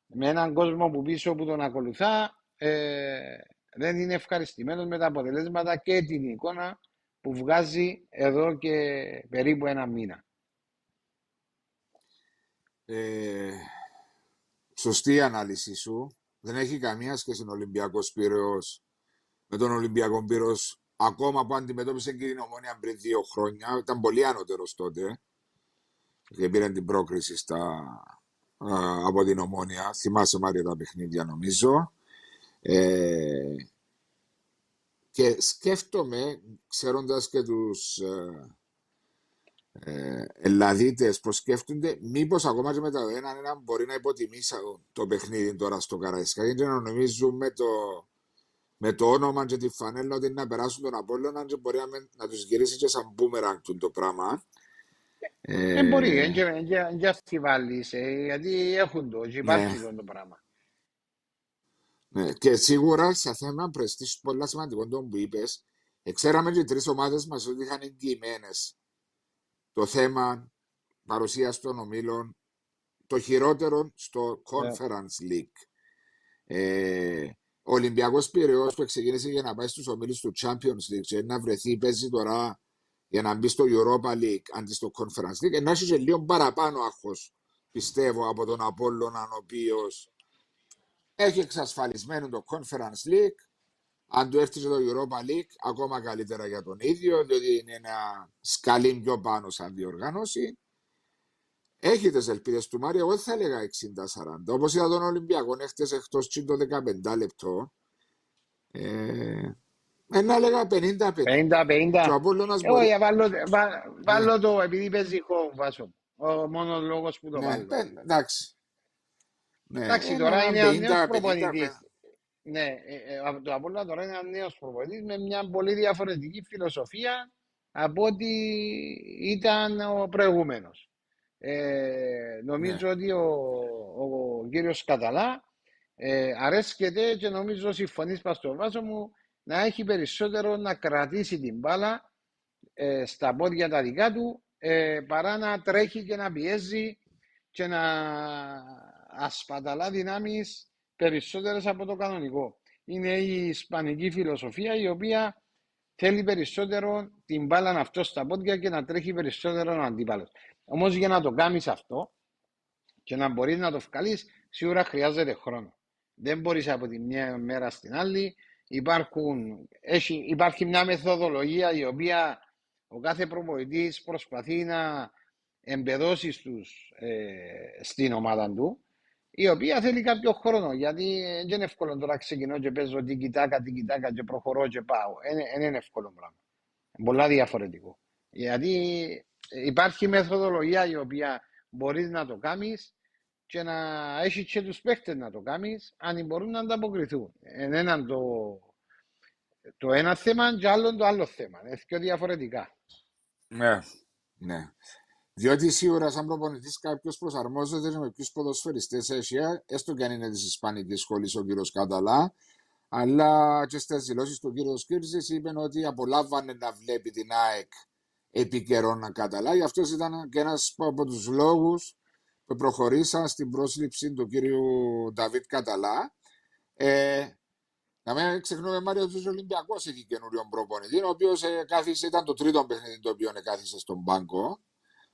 με έναν κόσμο που πίσω που τον ακολουθά ε, δεν είναι ευχαριστημένος με τα αποτελέσματα και την εικόνα που βγάζει εδώ και περίπου ένα μήνα. Ε, σωστή η ανάλυση σου. Δεν έχει καμία σχέση ο Ολυμπιακός Πύρεος με τον Ολυμπιακό Πύρος ακόμα που αντιμετώπισε και την Ομόνια πριν δύο χρόνια. Ήταν πολύ ανώτερο τότε και πήρε την πρόκριση στα, από την Ομόνια. Θυμάσαι Μάρια τα παιχνίδια νομίζω. Ε, και σκέφτομαι, ξέροντας και τους ε, ε, Ελλαδίτες που σκέφτονται, μήπως ακόμα και με τα ένα, ένα μπορεί να υποτιμήσει το παιχνίδι τώρα στο Καραϊσκά. Γιατί να νομίζουμε το, με το όνομα και τη φανέλα ότι να περάσουν τον Απόλλωνα και μπορεί να, να τους γυρίσει και σαν μπούμεραν το πράγμα. Δεν ε, μπορεί, δεν αστιβάλλεις, γιατί έχουν το, και υπάρχει ναι. το πράγμα. Ναι, και σίγουρα σε θέμα πρεστή, πολλά σημαντικό το που είπες, ξέραμε και οι τρεις ομάδες μας ότι είχαν εγγυημένες το θέμα παρουσίας των ομίλων, το χειρότερο στο Conference yeah. League. Ε, ο Ολυμπιακός Πυραιός που ξεκίνησε για να πάει στους ομίλους του Champions League και να βρεθεί, παίζει τώρα για να μπει στο Europa League αντί στο Conference League, να έχει και λίγο παραπάνω άγχος, πιστεύω, από τον Απόλλωνα, ο οποίος έχει εξασφαλισμένο το Conference League. Αν του έρθει το Europa League, ακόμα καλύτερα για τον ίδιο, διότι είναι ένα σκαλί πιο πάνω σαν διοργάνωση. Έχει τι ελπίδε του Μάρια, εγώ θα έλεγα 60-40. Όπως είδα τον Ολυμπιακό, έχετε εκτός το 15 λεπτό. Ε, να έλεγα 50-50. 50-50. Εγώ για βάλω, βάλω ναι. το επειδή παίζει home, βάσο. Ο μόνος λόγος που το ναι, βάλω. Εντάξει. Ναι, Εντάξει, τώρα είναι ένας νέος προπονητής. Ναι, ε, ε, το Απόλλωνα τώρα είναι ένας νέος προπονητής με μια πολύ διαφορετική φιλοσοφία από ό,τι ήταν ο προηγούμενος. Ε, νομίζω ναι. ότι ο, ο, ο κύριος Καταλά ε, αρέσκεται και νομίζω συμφωνείς πα στο βάσο μου να έχει περισσότερο να κρατήσει την μπάλα ε, στα πόδια τα δικά του ε, παρά να τρέχει και να πιέζει και να ασπαταλά δυνάμεις περισσότερες από το κανονικό. Είναι η ισπανική φιλοσοφία η οποία θέλει περισσότερο την μπάλα αυτό στα πόδια και να τρέχει περισσότερο ο αντίπαλος. Όμως για να το κάνεις αυτό και να μπορείς να το βγάλεις, σίγουρα χρειάζεται χρόνο. Δεν μπορείς από τη μια μέρα στην άλλη. Υπάρχουν, έχει, υπάρχει μια μεθοδολογία η οποία ο κάθε προπονητής προσπαθεί να εμπεδώσει στους, ε, στην ομάδα του η οποία θέλει κάποιο χρόνο. Γιατί δεν είναι εύκολο τώρα ξεκινώ και παίζω την κοιτάκα, την κοιτάκα και προχωρώ και πάω. Δεν είναι εύκολο πράγμα. Είναι πολλά διαφορετικό. Γιατί υπάρχει μεθοδολογία η οποία μπορείς να το κάνεις και να έχεις και τους παίχτε να το κάνεις, αν μπορούν να ανταποκριθούν. Έναν το, το ένα θέμα και άλλο το άλλο θέμα. Είναι πιο διαφορετικά. Ναι, ναι. Διότι σίγουρα, σαν προπονητής, κάποιος προσαρμόζεται με ποιους ποδοσφαιριστές έχει, έστω και αν είναι της Ισπανικής σχολής ο κύριος Κάταλα. Αλλά και στις δηλώσεις του κύριο Κύρση είπε ότι απολάβανε να βλέπει την ΑΕΚ επί καιρό να Κάταλα. Γι' αυτός ήταν και ένας από τους λόγους που προχωρήσαν στην πρόσληψη του κύριου Νταβίτ Καταλά. Ε, να μην ξεχνούμε, Μάριο, ότι ο Ολυμπιακός έχει καινούριο προπονητή, ο οποίος ε, ήταν το τρίτο παιχνίδι το οποίο κάθισε στον πάγκο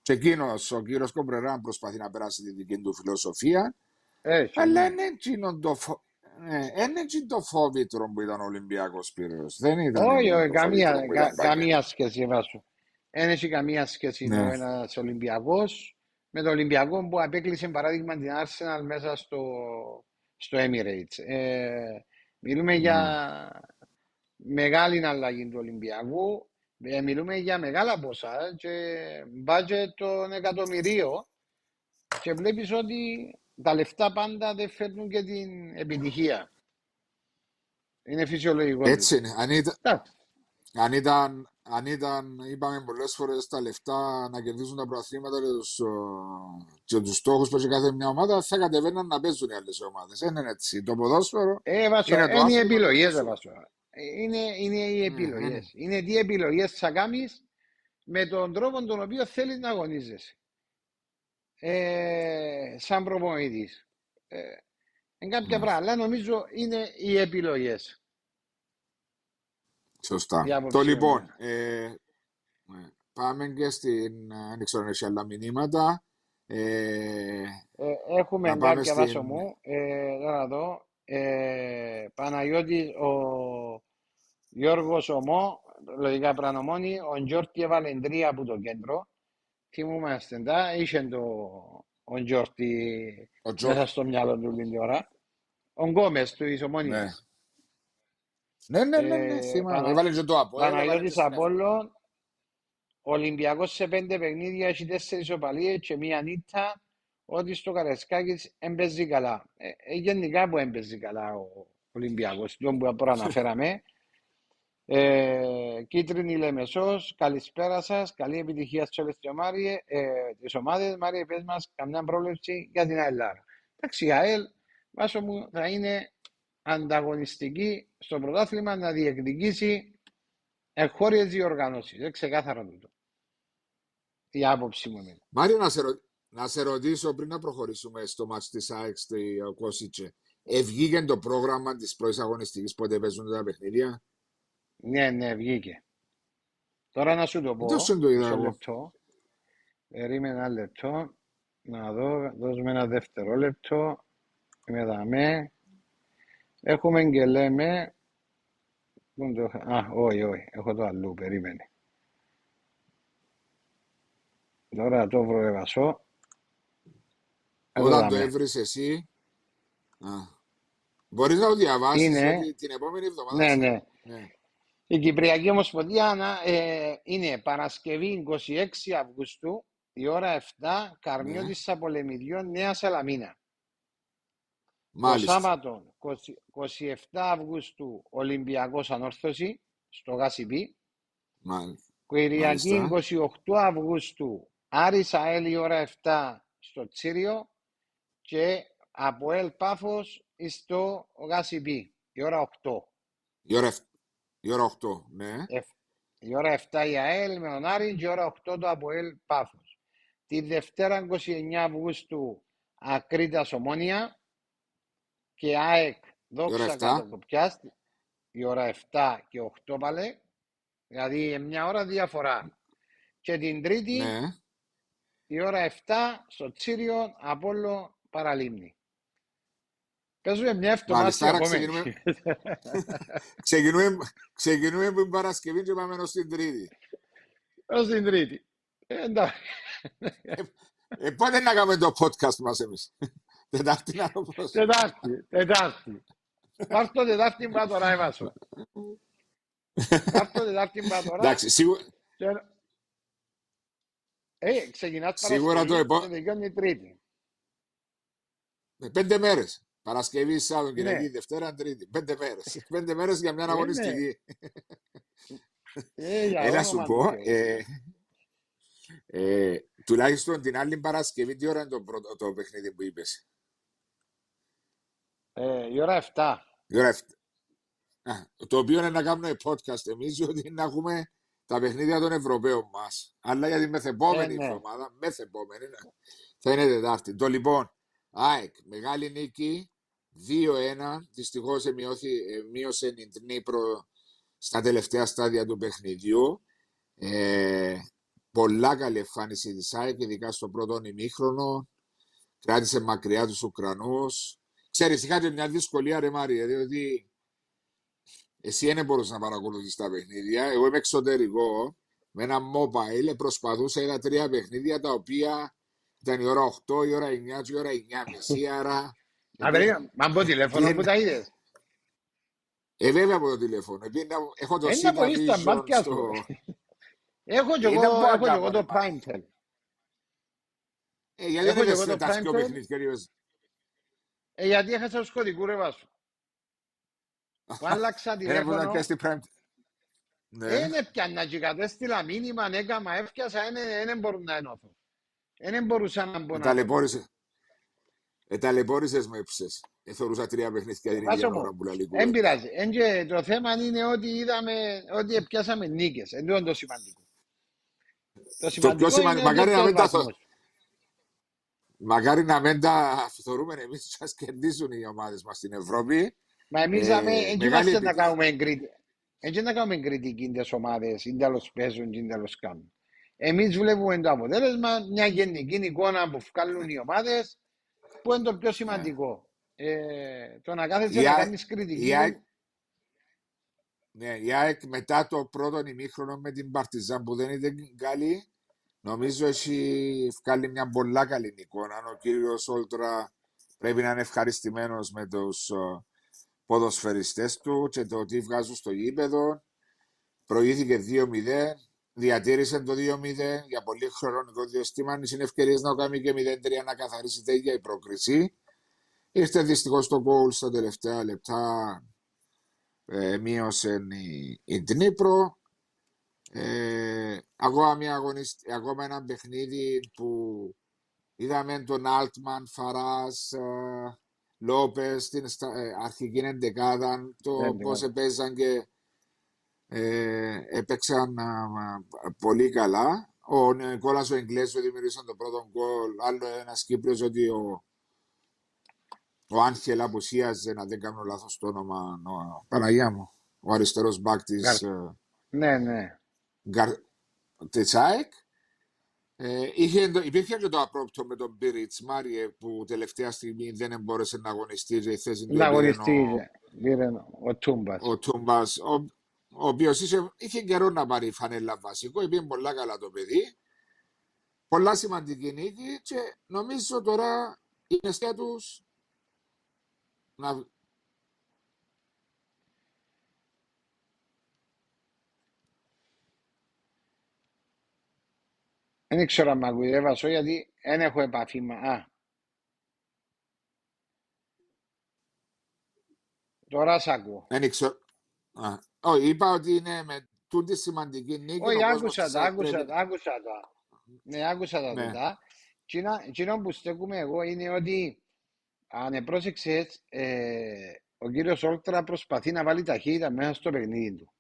Και εκείνος ο κύριος Κομπρεράν προσπαθεί να περάσει τη δική του φιλοσοφία. Έχει, Αλλά ναι. είναι εκείνο το, φο... ναι, είναι εκείνο το φόβητρο που ήταν ο Ολυμπιακός Πύρος. Δεν ήταν Όχι, εκείνο όχι, το καμία, φόβητρο που κα- ήταν παλιά. καμία σχέση βάσου. Δεν έχει καμία σχέση Ναι. ο ένας Ολυμπιακός με τον Ολυμπιακό που απέκλεισε παράδειγμα την Arsenal μέσα στο, στο Emirates. Ε, μιλούμε Ναι. για μεγάλη αλλαγή του Ολυμπιακού. Ε, μιλούμε για μεγάλα ποσά και budget των εκατομμυρίων και βλέπεις ότι τα λεφτά πάντα δεν φέρνουν και την επιτυχία. Είναι φυσιολογικό. τούτο. Έτσι είναι. Αν ήταν, Εντάξει. Αν ήταν, αν ήταν είπαμε πολλές φορές τα λεφτά να κερδίζουν τα προαθλήματα και τους, ο, και τους στόχους που έχει κάθε μια ομάδα, θα κατεβαίναν να παίζουν οι άλλες ομάδες. Δεν είναι έτσι. Το ποδόσφαιρο Ε, Βάσο, είναι το είναι οι άθλημα επιλογές, του ρε, Βάσο. Ε, Είναι, είναι οι Μμμ, επιλογές. Είναι τι επιλογές θα κάνεις με τον τρόπο τον οποίο θέλεις να αγωνίζεσαι. Ε, σαν προπονητής. Ε, είναι κάποια Ναι. πράγματα, αλλά νομίζω είναι οι επιλογές. Σωστά. Η Το άποψή μου. λοιπόν, ε, ναι. πάμε και στην, ε, δεν ξέρω αν έχει άλλα μηνύματα. Ε, Ε, έχουμε να πάμε κάποια βάσο στην... μου. Ε, τώρα να δω. Ε, Παναγιώτης, ο Γιώργος Ομό, λογικά πρανομόνη, ο Γιώργη έβαλε τρία από το κέντρο. Θυμούμαστε τα, είχε το ο Γιώργη Ο Τζο... μέσα στο μυαλό του την ώρα. Ο Γκόμες του της Ναι. Ομόνιας. Ναι, ναι, ναι, ναι, Ε, θυμάμαι. Πανα... Έβαλες και το από, έβαλες και Παναγιώτης στην Εύα. Απόλλων, Ολυμπιακός σε πέντε παιχνίδια έχει τέσσερις οπαλίες και μία νύχτα ότι στο Καρεσκάκης έμπαιζε καλά. Ε, ε, γενικά που έμπαιζε καλά ο Ολυμπιακός, το που προαναφέραμε. Ε, κίτρινη Λεμεσός, καλησπέρα σας, καλή επιτυχία σε όλες τις, ομάδες, ε, τις ομάδες. Μάρια, πες μας καμιά πρόβλεψη για την ΑΕΛ. Εντάξει, η ΑΕΛ, βάσο μου, θα είναι ανταγωνιστική στο πρωτάθλημα να διεκδικήσει εγχώριες διοργανώσεις. Είναι ξεκάθαρο τούτο. Η άποψη μου είναι. Μάριο, να σε, ρω... να σε ρωτήσω πριν να προχωρήσουμε στο μάτς της ΑΕΚ στη Κόσιτσε. Ευγήκε το πρόγραμμα της πρώτης αγωνιστικής πότε παίζουν τα παιχνίδια; Ναι, ναι, βγήκε. Τώρα να σου το πω, Δεν σου το είδα μισό εγώ. λεπτό. Περίμενα ένα λεπτό. Να δω, δώσουμε ένα δευτερόλεπτο. Με δαμέ. Έχουμε και λέμε. Πού είναι το... είχα- Α, όχι, όχι. Έχω το αλλού. Περίμενε. Τώρα το βρω εβασό. Εδώ Όταν το δαμέ. έβρεις εσύ, α, μπορείς να το διαβάσεις Είναι, ότι την επόμενη εβδομάδα ναι, θα... ναι. Ναι. Η Κυπριακή Ομοσπονδία να, ε, είναι Παρασκευή 26 Αυγούστου, η ώρα 7, ναι. Καρμιώτης Απολεμιδιών, Νέας Σαλαμίνα. Το Μάλιστα. Σάββατο 20 27 Αυγούστου Ολυμπιακός Ανόρθωση στο Γασιπί. Μάλιστα. Κυριακή Μάλιστα. 28 Αυγούστου Άρης ΑΕΛ η ώρα 7 στο Τσίριο και από ΕΛ Πάφος στο Γασιπί η ώρα 8. Η ώρα, εφ- η ώρα 8, ναι. Εφ- Η ώρα 7 η ΑΕΛ με τον Άρη και η ώρα 8 το ΑΠΟΕΛ Πάφος. Τη Δευτέρα 29 Αυγούστου Ακρίτας Ομόνια και ΑΕΚ Η ώρα Δόξα 7, Κατοκοπιάς η ώρα 7 και 8 πάλι, δηλαδή μια ώρα διαφορά. Και την Τρίτη ναι. η ώρα 7 στο Τσίριο Απόλλω Παραλίμνη. Παίζουμε μια Μάλιστα, εβδομάδα άρα επόμενη. ξεκινούμε, ξεκινούμε, ξεκινούμε από την Παρασκευή και πάμε ως την Τρίτη. Ως την Τρίτη. Ε, εντάξει. Ε, ε, πότε να κάνουμε το podcast μας εμείς; Τετάρτη να το πω. Τετάρτη, Τετάρτη. Πάρ' το Τετάρτη μπα τώρα, έβασο. Πάρ' το Τετάρτη μπα τώρα. Εντάξει, σίγουρα, και- Ε, ξεκινάς σίγουρα το Παρασκευή επό... και τελειώνει Τρίτη. με πέντε μέρες. Παρασκευή, Σάββατο, Κυριακή, Ναι. Δευτέρα, Τρίτη. Πέντε μέρες. Πέντε μέρες για μια Ε, ναι. αγωνιστική. Ε, για Έλα σου όνομα του πω, Θεού. ε, ε, τουλάχιστον την άλλη Παρασκευή, τι ώρα είναι το, πρώτο, το παιχνίδι που είπες; Ε, η ώρα 7. Η ώρα εφτά. Α, το οποίο είναι να κάνουμε podcast εμείς, διότι να έχουμε τα παιχνίδια των Ευρωπαίων μας. Αλλά για τη Ε, μεθεπόμενη ναι. εβδομάδα, μεθεπόμενη, θα είναι Τετάρτη. Το λοιπόν, ΑΕΚ, μεγάλη νίκη, 2-1. Δυστυχώς εμειώθη- ε, μείωσε η Νύπρο στα τελευταία στάδια του παιχνιδιού. Ε, πολλά καλή εμφάνιση της ΑΕΚ, ειδικά στο πρώτο ημίχρονο. Κράτησε μακριά τους Ουκρανούς. Ξέρεις, είχα και μια δυσκολία ρε Μάρια, διότι εσύ δεν μπορούσες να παρακολουθείς τα παιχνίδια. Εγώ είμαι εξωτερικό, με ένα mobile προσπαθούσα, είδα τρία παιχνίδια τα οποία ήταν η ώρα 8, η ώρα 9 και η ώρα 9.30, άρα... Α, περίμενα, μα από τηλέφωνο που τα είδες; Ε, βέβαια από το τηλέφωνο. Επειδή να- έχω το Είναι να Sita μπορείς τα Vision μάτια στο... σου. Έχω κι Είναι εγώ, που έχω κι εγώ αγάπη, το ρε, Prime Tel. Ε, γιατί Έχω δεν κι εγώ δες το τα πιο Prime Time. παιχνίδια, κυρίως. Ε, γιατί έχασα το σκοτεινό ρε βάσο. Που άλλαξα Ένα που ήταν τηλέφωνο, και στην Prime... Ναι. δεν έπιανα και κατέστηλα μήνυμα, έκαμα, έφτιασα, δεν μπορούν να ενώθω. Δεν μπορούσα να μπω Ε, να... ταλαιπώρησε. Ε, ταλαιπώρησες με ύψες. Ε, θεωρούσα τρία παιχνίδια την Βάσο ίδια μου, ώρα που λέει Δεν πειράζει. Εν και το θέμα είναι ότι είδαμε, ότι πιάσαμε νίκες. Εν τούτο το σημαντικό. Το σημαντικό πιο είναι σημαντικό, μακάρι να ο μην τα βαθμός. Μακάρι να μην τα θεωρούμε εμείς και ας κερδίσουν οι ομάδες μας στην Ευρώπη. Μα εμείς Ε, ε, δεν μεγάλη είμαστε να επιτυχία. κάνουμε κριτική. Έτσι να κάνουμε κριτική τις ομάδες, ή τέλος παίζουν, ή τέλος κάνουν. Εμείς βλέπουμε το αποτέλεσμα, μια γενική εικόνα που βγάλουν οι ομάδες, που είναι το πιο σημαντικό. Ε, το να κάθεσαι Η να ΑΕΚ- κάνεις κριτική. η ΑΕΚ- Ναι, η ΑΕΚ μετά το πρώτο ημίχρονο με την Παρτιζάν που δεν ήταν καλή, νομίζω έχει βγάλει μια πολλά καλή εικόνα. Ο κύριος Όλτρα πρέπει να είναι ευχαριστημένος με τους ε, ποδοσφαιριστές του και το τι βγάζουν στο γήπεδο. Προηγήθηκε 2-0, διατήρησε το 2-0 για πολύ χρονικό διαστήμα. Είναι ευκαιρίες να κάνει και 0-3 να καθαρίσει τέτοια η πρόκριση. Ήρθε δυστυχώς το γκολ στα τελευταία λεπτά. Ε, μείωσε η, η Ντνίπρο. Ε, ακόμα, μια αγωνισ- ακόμα ένα παιχνίδι που είδαμε τον Altman, Φαράς, ε, Λόπες στην στα- ε, αρχική εντεκάδα, το Ναι, πώς ναι. έπαιζαν και ε, έπαιξαν α, α, πολύ καλά. Ο Νικόλας ο Εγγλέσου δημιουργήσαν το πρώτο γκολ. Άλλο ένας Κύπριος ότι ο, ο Άγχελ απουσίαζε, να δεν κάνω λάθος το όνομα, ο, Παναγία μου, ο αριστερός μπακ της, Γκαρ- ε, Ναι, ναι. Γκαρ- της ΑΕΚ. Ε, είχε, το- υπήρχε και το απρόπτο με τον Πίριτς Μάριε που τελευταία στιγμή δεν μπόρεσε να αγωνιστεί και η θέση του Να έπαιρνε αγωνιστεί ο, πήρε ο Τούμπας. ο Τούμπας, ο, ο οποίος είχε, είχε καιρό να πάρει φανέλα βασικό, είπε πολλά καλά το παιδί. Πολλά σημαντική νίκη και νομίζω τώρα είναι σκιά τους να... Δεν ξέρω αν μ' ακούει, ρε Βασό, γιατί δεν έχω επαφή με... Α, τώρα σ' ακούω. Δεν ξέρω. Α, όχι, είπα ότι είναι με τούτη σημαντική νίκη Όχι, ο κόσμος άκουσα της τα, ΑΕΚ άκουσα πρέπει... τα, άκουσα τα. Ναι, άκουσα τα Ναι, τούτα. Εκείνο που στέκουμε εγώ είναι ότι αν επρόσεξες, ε, ο κύριος Όλτρα προσπαθεί να βάλει ταχύτητα μέσα στο παιχνίδι του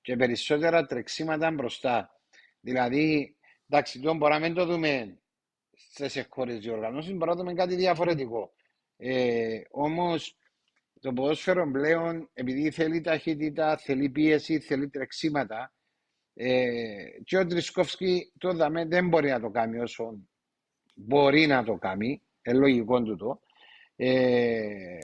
και περισσότερα τρεξίματα μπροστά. Δηλαδή, εντάξει, τον μπορούμε να μην το δούμε στις εγχώριες διοργανώσεις, μπορούμε να δούμε κάτι διαφορετικό. Ε, όμως, το ποδόσφαιρο πλέον, επειδή θέλει ταχύτητα, θέλει πίεση, θέλει τρεξίματα, ε, και ο Τρισκόφσκι το δαμε, δεν μπορεί να το κάνει όσο μπορεί να το κάνει, είναι λογικό του το. Ε,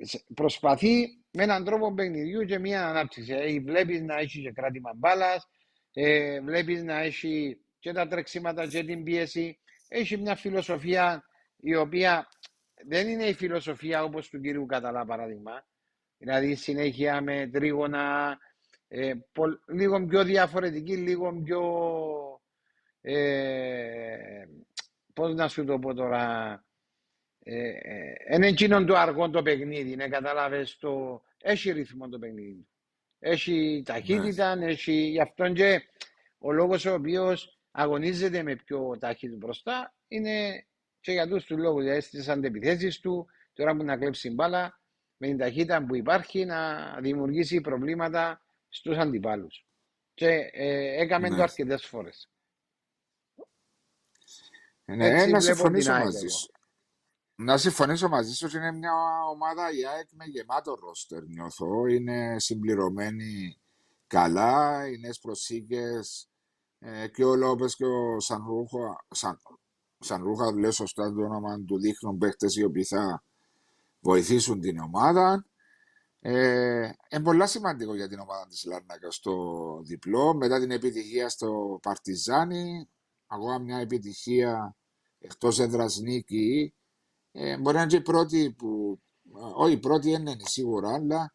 σε- προσπαθεί με έναν τρόπο παιχνιδιού και μια ανάπτυξη. Ε, βλέπεις να έχει και κράτημα μπάλας, ε, βλέπεις να έχει και τα τρεξίματα και την πίεση. Έχει μια φιλοσοφία η οποία δεν είναι η φιλοσοφία όπως του κύριου Καταλά παράδειγμα. Δηλαδή συνέχεια με τρίγωνα, ε, πολ- λίγο πιο διαφορετική, λίγο πιο... Ε, πώς να σου το πω τώρα... Ε, ε, είναι εκείνον το αργό το παιχνίδι, ναι, κατάλαβες το... Έχει ρυθμό το παιχνίδι. Έχει ναι, ταχύτητα, έχει... Γι' αυτόν και ο λόγος ο οποίος αγωνίζεται με πιο ταχύτητα μπροστά είναι και για τους τους λόγους, δηλαδή στις αντεπιθέσεις του, τώρα που να κλέψει μπάλα, με την ταχύτητα που υπάρχει να δημιουργήσει προβλήματα στους αντιπάλους. Και ε, έκαμε το ναι. αρκετές φορές. Ναι, Έτσι να βλέπω την συμφωνήσω ΑΕΚ μαζί εγώ. σου. Να συμφωνήσω μαζί σου ότι είναι μια ομάδα η ΑΕΚ με γεμάτο ρόστερ νιώθω. Είναι συμπληρωμένη καλά, οι νέες προσήκες Ε, και ο Λόπες και ο Σανρούχα, Σαν, Σανρούχα λέω σωστά το όνομα του δείχνουν παίχτες οι οποίοι θα βοηθήσουν την ομάδα. Ε, είναι πολύ σημαντικό για την ομάδα της Λάρνακας στο διπλό. Μετά την επιτυχία στο Παρτιζάνι, ακόμα μια επιτυχία εκτός έδρας νίκη. Ε, μπορεί να είναι και η πρώτη που, όχι η πρώτη είναι σίγουρα, αλλά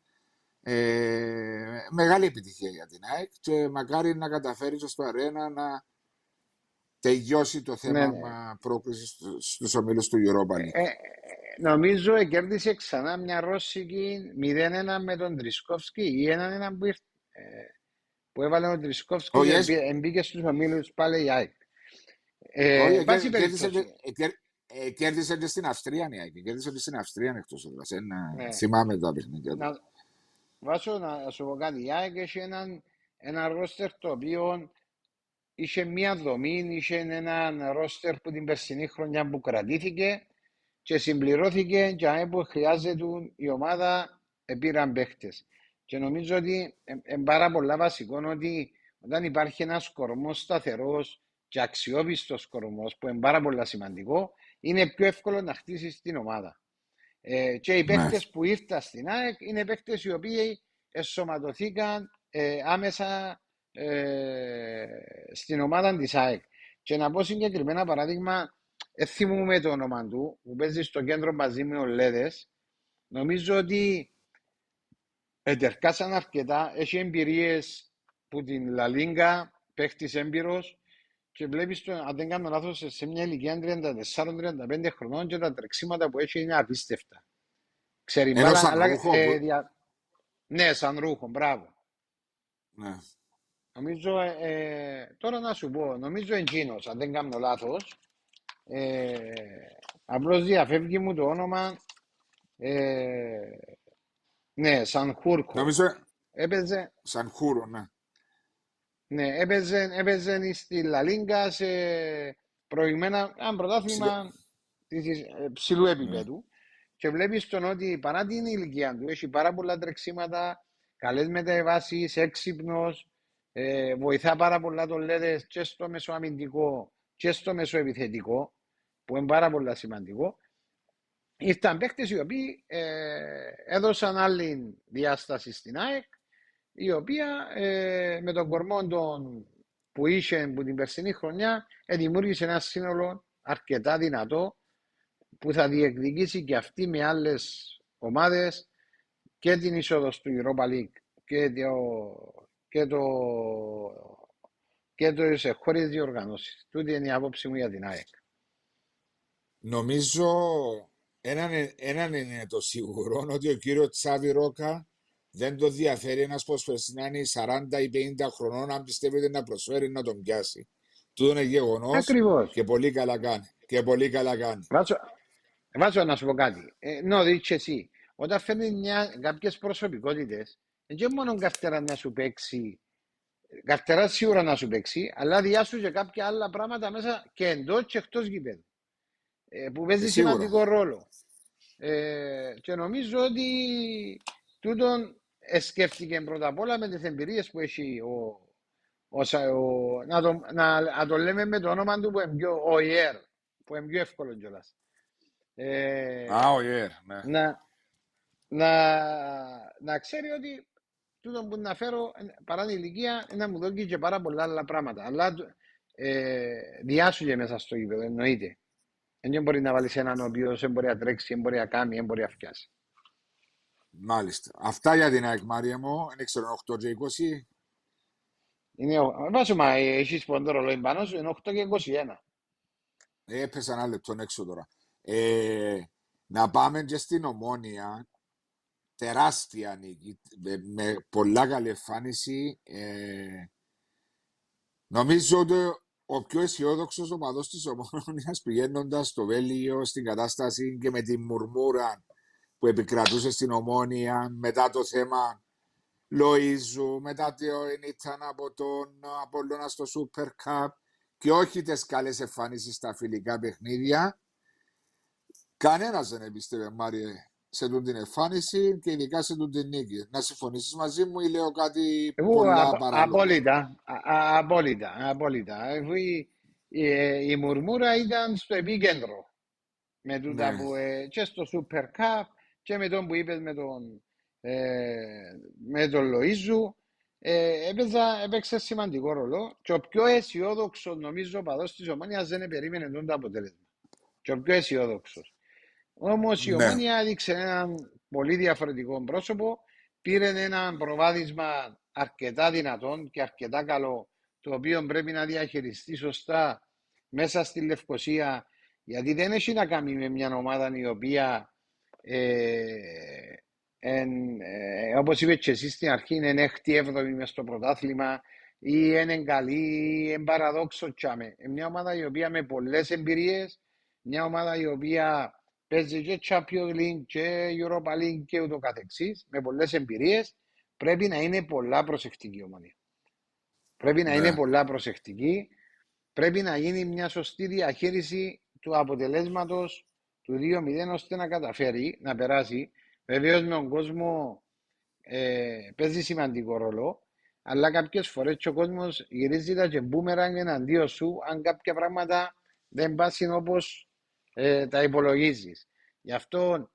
ε, μεγάλη επιτυχία για την ΑΕΚ και μακάρι να καταφέρει στο αρένα να τελειώσει το θέμα ναι, ναι. πρόκληση στους ομίλους του Europa League. Ε, νομίζω κέρδισε ξανά μια Ρώσικη 0-1 με τον Τρισκόφσκι ή 1-1 που, ήρθε, ε, που έβαλε ο Τρισκόφσκι oh, yes. εμπήκε στους ομίλους πάλι η ΑΕΚ. Ε, Όχι, ε, κέρδισε και στην Αυστρία η ΑΕΚ. Κέρδισε και στην Αυστρία εκτός έδρας. Ναι. Θυμάμαι τα παιχνίδια. Να, βάσω να σου πω κάτι. Η ΑΕΚ έχει έναν, ένα ρόστερ το οποίο είχε μία δομή, είχε έναν ρόστερ που την περσινή χρονιά που κρατήθηκε και συμπληρώθηκε και που χρειάζεται η ομάδα επήραν παίχτες. Και νομίζω ότι είναι πάρα πολλά βασικό ότι όταν υπάρχει ένας κορμός σταθερός και αξιόπιστος κορμός, που είναι πάρα πολύ σημαντικό, είναι πιο εύκολο να χτίσεις την ομάδα. Ε, και οι παίχτε που ήρθαν στην ΑΕΚ είναι παίχτε οι οποίοι εσωματωθήκαν ε, άμεσα ε, στην ομάδα της ΑΕΚ. Και να πω συγκεκριμένα παράδειγμα, δεν θυμούμαι το όνομα του, που παίζει στο κέντρο μαζί με ο Λέδες. Νομίζω ότι ετερκάσαν αρκετά, έχει εμπειρίες που την Λαλίγκα, παίχτης έμπειρος και βλέπεις, αν δεν κάνω λάθος, σε μια ηλικία 34-35 χρονών και τα τρεξίματα που έχει είναι απίστευτα. Ξέρει, μπάλα, αλλά, ε, δια... Ναι, σαν ρούχο, μπράβο. Ναι. Νομίζω, ε, ε, τώρα να σου πω, νομίζω εκείνος, αν δεν κάνω λάθος, ε, απλώς διαφεύγει μου το όνομα, ε, ναι, σαν Χούρκο. Νομίζω, έπαιζε, σαν Χούρο, ναι. Ναι, έπαιζε, έπαιζε στη Λαλίγκα σε προηγμένα, ένα πρωτάθλημα ψηλού επίπεδου. Ναι. Και βλέπεις τον ότι παρά την ηλικία του έχει πάρα πολλά τρεξίματα, καλές μεταβάσεις, έξυπνος, ε, βοηθά πάρα πολλά το λέτε και στο μεσοαμυντικό και στο μεσοεπιθετικό, που είναι πάρα πολύ σημαντικό. Ήρθαν παίκτες οι οποίοι ε, έδωσαν άλλη διάσταση στην ΑΕΚ, η οποία ε, με τον κορμό των, που είχε που την περσινή χρονιά ε, δημιούργησε ένα σύνολο αρκετά δυνατό που θα διεκδικήσει και αυτή με άλλες ομάδες και την είσοδος του Europa League και το, και το, και το σε χώρες διοργανώσεις. Τούτη είναι η άποψη μου για την ΑΕΚ. Νομίζω έναν, έναν είναι το σίγουρο ότι ο κύριος Τσάβη Ρόκα δεν το διαφέρει ένας προσφερειστή να είναι 40 ή 50 χρονών αν πιστεύετε να προσφέρει να τον πιάσει. Τούτο είναι γεγονός και πολύ καλά κάνει. Και πολύ καλά κάνει. Βάζω, βάζω να σου πω κάτι. Ε, νο, δείτε εσύ. Όταν φέρνει κάποιες προσωπικότητες, δεν μόνο καρτερά να σου παίξει, καρτερά σίγουρα να σου παίξει, αλλά διάσου και κάποια άλλα πράγματα μέσα και εντός και εκτός γηπέδου. Ε, που παίζει ε, σημαντικό ρόλο. Ε, και νομίζω ότι τούτον σκέφτηκε πρώτα απ' όλα με τις εμπειρίες που έχει ο, ο, ο, να, το, να, να, το λέμε με το όνομα του που είναι πιο, ο Ιέρ, που είναι πιο εύκολο κιόλας. Ε, Α, ο Ιέρ, ναι. Να, να, να ξέρει ότι τούτο που να φέρω παρά την ηλικία είναι να μου δώσει και πάρα πολλά άλλα πράγματα. Αλλά ε, διάσου μέσα στο γήπεδο, εννοείται. Δεν μπορεί να βάλεις έναν ο οποίος δεν μπορεί να τρέξει, δεν μπορεί να κάνει, δεν μπορεί να φτιάσει. Μάλιστα. Αυτά για την ΑΕΚ Μάρια μου. Είναι ξέρω 8 και 20. Είναι, βάζω, μα έχεις πόντο ρολόι πάνω σου, είναι 8 και 21. Ε, έπεσα ένα λεπτό έξω τώρα. Ε, να πάμε και στην Ομόνια. Τεράστια νίκη, με, με πολλά καλή εμφάνιση. Ε, νομίζω ότι ο πιο αισιόδοξος οπαδός της Ομόνιας πηγαίνοντας στο Βέλγιο στην κατάσταση και με τη μουρμούρα που επικρατούσε στην Ομόνια μετά το θέμα Λοίζου, μετά το ήταν από τον Απόλλωνα στο Super Cup και όχι τις καλές εμφανίσεις στα φιλικά παιχνίδια. Κανένας δεν εμπιστεύε, Μάριε, σε τούτη την εμφάνιση και ειδικά σε τούτη την νίκη. Να συμφωνήσεις μαζί μου ή λέω κάτι Εγώ πολλά απ- παράλογο. απόλυτα, α- α- απόλυτα, απόλυτα. Αφού η, η, η μουρμούρα ήταν στο επίκεντρο με τούτα Ναι. που ε, και στο Super Cup και με τον που είπες με τον, ε, με τον Λοΐζου ε, έπαιζα, έπαιξε σημαντικό ρόλο και ο πιο αισιόδοξος νομίζω παδός της Ομόνιας δεν περίμενε τον το αποτέλεσμα. Και ο πιο αισιόδοξος. Όμως η Ναι. Ομόνια έδειξε έναν πολύ διαφορετικό πρόσωπο. Πήρε ένα προβάδισμα αρκετά δυνατόν και αρκετά καλό, το οποίο πρέπει να διαχειριστεί σωστά μέσα στη Λευκοσία, γιατί δεν έχει να κάνει με μια ομάδα η οποία, ε, εν, ε, όπως είπες και εσύ στην αρχή, είναι έκτη έβδομη μες στο πρωτάθλημα ή είναι καλή ή είναι παραδόξο τσάμε. Είναι μια ομάδα η οποία με πολλές εμπειρίες, μια ομάδα η οποία παίζει και Champions League και Europa League και ούτω καθεξής, με πολλές εμπειρίες, πρέπει να είναι πολλά προσεκτική η ομονία. Πρέπει να Ναι. είναι πολλά προσεκτική, πρέπει να γίνει μια σωστή διαχείριση του αποτελέσματος του 2-0 ώστε να καταφέρει να περάσει. Βεβαίως με τον κόσμο ε, παίζει σημαντικό ρόλο, αλλά κάποιες φορές και ο κόσμος γυρίζει τα και μπούμεραν εναντίον σου αν κάποια πράγματα δεν πάσουν όπως ε, τα υπολογίζεις. Γι' αυτό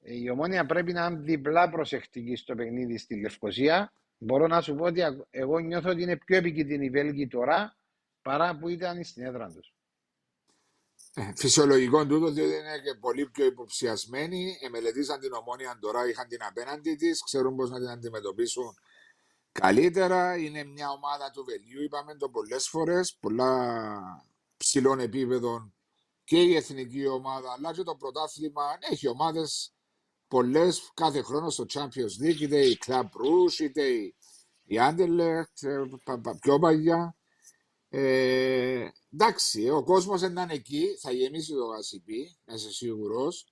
ε, η Ομόνια πρέπει να είναι διπλά προσεκτική στο παιχνίδι στη Λευκοσία. Μπορώ να σου πω ότι ακ- εγώ νιώθω ότι είναι πιο επικίνδυνη η Βέλγη τώρα παρά που ήταν στην έδρα τους. Ε, Φυσιολογικό τούτο, διότι είναι και πολύ πιο υποψιασμένοι. Εμελετήσαν την ομόνια τώρα, είχαν την απέναντι της, ξέρουν πώς να την αντιμετωπίσουν καλύτερα. Είναι μια ομάδα του Βελγίου, είπαμε το πολλές φορές, πολλά ψηλών επίπεδων και η εθνική ομάδα, αλλά και το πρωτάθλημα. Έχει ομάδες πολλές κάθε χρόνος στο Champions League, είτε η Club Rouge, είτε η, η Anderlecht, ε, πα- πα- πιο παλιά. Ε, εντάξει, ο κόσμος δεν είναι εκεί, θα γεμίσει το γασιπί, να είσαι σίγουρος.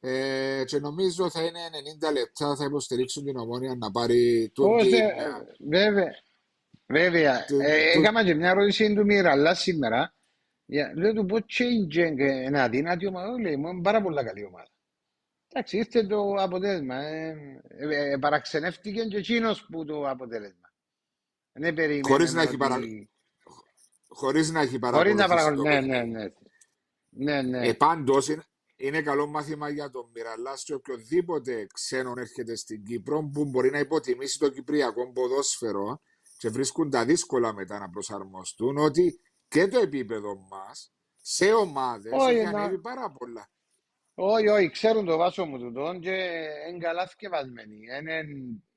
Ε, και νομίζω θα είναι 90 λεπτά, θα υποστηρίξουν την ομόνια να πάρει τον Πώς, team. ε, βέβαια, βέβαια. Του- Ε, του- έκανα και μια ερώτηση του Μιραλά σήμερα. Για- Λέω του πώς change είναι αδύνατη ομάδα. Λέει, μου είναι πάρα πολλά καλή ομάδα. Εντάξει, ήρθε το αποτέλεσμα. Ε, ε, ε, παραξενεύτηκε και εκείνος που το αποτέλεσμα. Δεν περίμενε Χωρίς να έχει ότι... παρα- Χωρίς να έχει Χωρίς να παρακολουθήσει το παρακολουθεί. Ναι, ναι, παιχνίδι. ναι. Ναι, ναι. Ε, πάντως είναι, είναι καλό μάθημα για τον Μιραλάς και οποιοδήποτε ξένον έρχεται στην Κύπρο που μπορεί να υποτιμήσει το κυπριακό ποδόσφαιρο και βρίσκουν τα δύσκολα μετά να προσαρμοστούν ότι και το επίπεδο μας σε ομάδες Όχι, έχει να- ανέβει πάρα πολλά. Όχι, όχι, ξέρουν το βάσο μου τούτον και είναι καλά θκευασμένοι. Είναι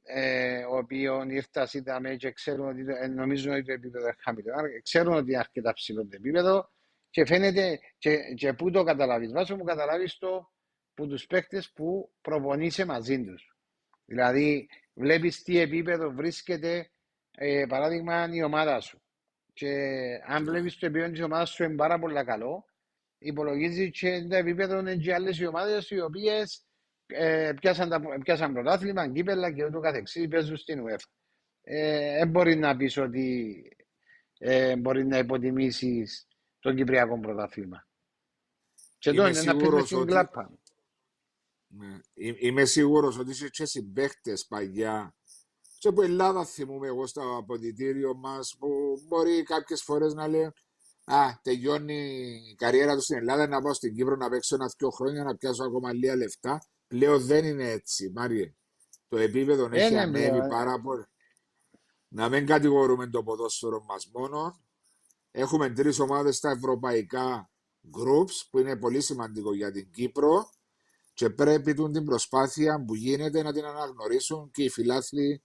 ε, ο οποίος ήρθας είδαμε και ξέρουν ότι το- ε, νομίζουν ότι το επίπεδο είναι χαμηλό. Άρα, Ξέρουν ότι είναι αρκετά ψηλό το επίπεδο και φαίνεται και, και πού το καταλάβεις. Βάσο μου καταλάβεις το που τους παίκτες που προπονείσαι μαζί τους. Δηλαδή βλέπεις τι επίπεδο βρίσκεται ε, παράδειγμα η ομάδα σου. Και αν βλέπεις το επίπεδο της ομάδας σου είναι πάρα πολύ καλό, υπολογίζεις και τα επίπεδα είναι και άλλες οι ομάδες οι οποίες ε, πιάσαν, τα, πιάσαν πρωτάθλημα, κύπελα και ούτω καθεξής, παίζουν στην UEFA. Ε, δεν μπορεί να πεις ότι ε, μπορεί να υποτιμήσεις το Κυπριακό πρωτάθλημα. Και Είμαι εδώ είναι να παίζεις σίγουρος στην ότι- κλάπα. Ναι. Εί- Είμαι σίγουρος ότι είσαι και συμπαίχτες παλιά και από Ελλάδα θυμούμαι εγώ στο αποδητήριο μας που μπορεί κάποιες φορές να λέει Α, τελειώνει η καριέρα του στην Ελλάδα να πάω στην Κύπρο να παίξω ένα-δυο χρόνια να πιάσω ακόμα λίγα λεφτά. Πλέον δεν είναι έτσι, Μάριε. Το επίπεδο έχει Είναι ανέβει πλέον, ε. πάρα πολύ. Να μην κατηγορούμε το ποδόσφαιρο μας μόνο. Έχουμε τρεις ομάδες στα ευρωπαϊκά groups που είναι πολύ σημαντικό για την Κύπρο και πρέπει τούν την προσπάθεια που γίνεται να την αναγνωρίσουν και οι φιλάθλοι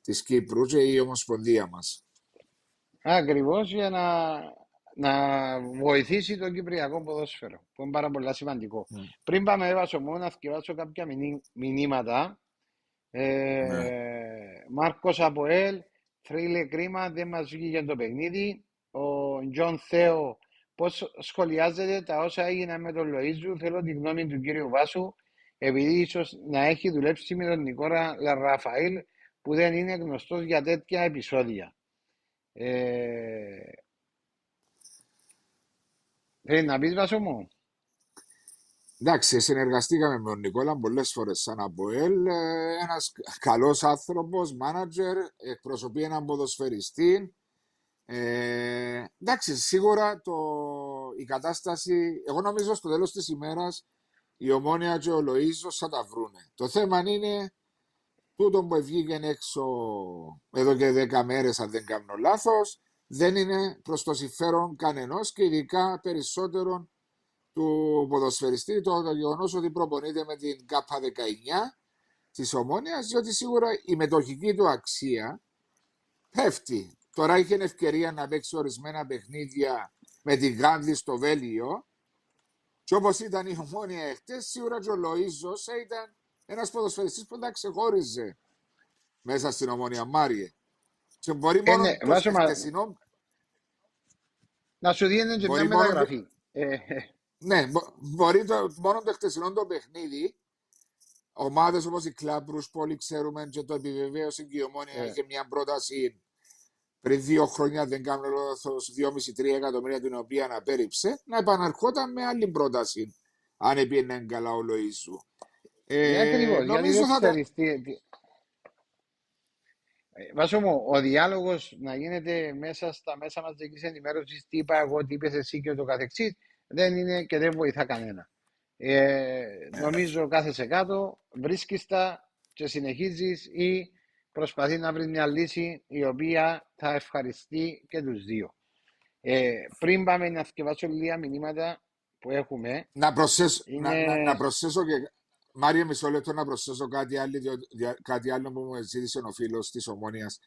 της Κύπρου και η Ομοσπονδία μας. Ακριβώς για να, να βοηθήσει το Κυπριακό ποδόσφαιρο, που είναι πάρα πολύ σημαντικό. Ναι. Πριν πάμε έβασο μόνο να θυκευάσω κάποια μηνύ- μηνύματα. Ε, Ναι. Μάρκος από ΕΛ, θρύλε κρίμα, δεν μας βγήκε το παιχνίδι. Ο Τζον Θέο, πώς σχολιάζεται τα όσα έγιναν με τον Λοΐζου, θέλω τη γνώμη του κύριου Βάσου, επειδή ίσως να έχει δουλέψει με τον Νικόρα Λαραφαήλ, που δεν είναι γνωστός για τέτοια επεισόδια. Ε, θέλει να πεις Βάσο μου. Εντάξει, συνεργαστήκαμε με τον Νικόλα πολλές φορές σαν Αποέλ. Ε, ένας καλός άνθρωπος, μάνατζερ, εκπροσωπεί έναν ποδοσφαιριστή. Ε, εντάξει, σίγουρα το, η κατάσταση, εγώ νομίζω στο τέλος της ημέρας η Ομόνια και ο Λοΐζος θα τα βρούνε. Το θέμα είναι τούτο που βγήκε έξω εδώ και δέκα μέρες αν δεν κάνω λάθος δεν είναι προς το συμφέρον κανενός και ειδικά περισσότερον του ποδοσφαιριστή το, το γεγονός ότι προπονείται με την ΚΑΠΑ 19 της Ομόνιας, διότι σίγουρα η μετοχική του αξία πέφτει. Τώρα είχε ευκαιρία να παίξει ορισμένα παιχνίδια με την Γάνδη στο Βέλιο. Και όπως ήταν η Ομόνια εχθές, σίγουρα και ο Λοίζο ήταν ένας ποδοσφαιριστής που τα ξεχώριζε μέσα στην Ομόνια Μάριε. Και μπορεί μόνο ναι, το χτεσινό... Να σου δίνει και μια μεταγραφή. Ε, ναι, μπορεί το, μόνο το χτεσινό το παιχνίδι ομάδες όπως η Κλάμπρου που όλοι ξέρουμε και το επιβεβαίωσε και η Ομόνια yeah. είχε μια πρόταση πριν δύο χρόνια, δεν κάνω λάθος, 2,5-3 εκατομμύρια την οποία αναπέριψε, να επαναρχόταν με άλλη πρόταση. Αν έπαιρνε καλά ο Λοίζου. Ε, Ακριβώς. Νομίζω θα τα... Βάσο μου, ο διάλογος να γίνεται μέσα στα μέσα μαζική ενημέρωσης, τι είπα εγώ, τι είπες εσύ και το καθεξής, δεν είναι και δεν βοηθά κανένα. Ε, νομίζω κάθεσαι κάτω, βρίσκεις τα και συνεχίζεις ή προσπαθεί να βρεις μια λύση η οποία θα ευχαριστεί και τους δύο. Ε, πριν πάμε να θυκευάσω λίγα μηνύματα που έχουμε. Να προσθέσω, είναι... να, να, να προσθέσω και. Μάριο, μισό λεπτό να προσθέσω κάτι άλλο, κάτι άλλο που μου ζήτησε ο φίλος της Ομόνιας.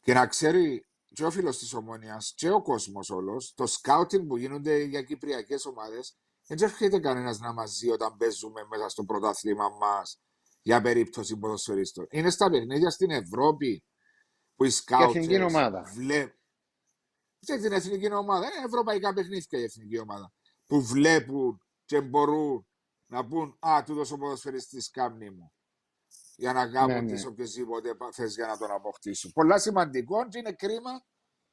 Και να ξέρει και ο φίλος της Ομόνιας και ο κόσμος όλος, το σκάουτινγκ που γίνονται για κυπριακές ομάδες, δεν έρχεται κανένας να μας ζει όταν παίζουμε μέσα στο πρωτάθλημα μας για περίπτωση ποδοσφαιρίστων. Είναι στα παιχνίδια στην Ευρώπη που οι σκάουτινγκ βλέπουν. Και την εθνική ομάδα. Είναι ευρωπαϊκά παιχνίδια η εθνική ομάδα. Που βλέπουν και μπορούν να πούν Α, τούτος ο ποδοσφαιριστής κάμνη μου για να κάνουν ναι, ναι. τι οποιασδήποτε επαφέ για να τον αποκτήσουν. Πολλά σημαντικό και είναι κρίμα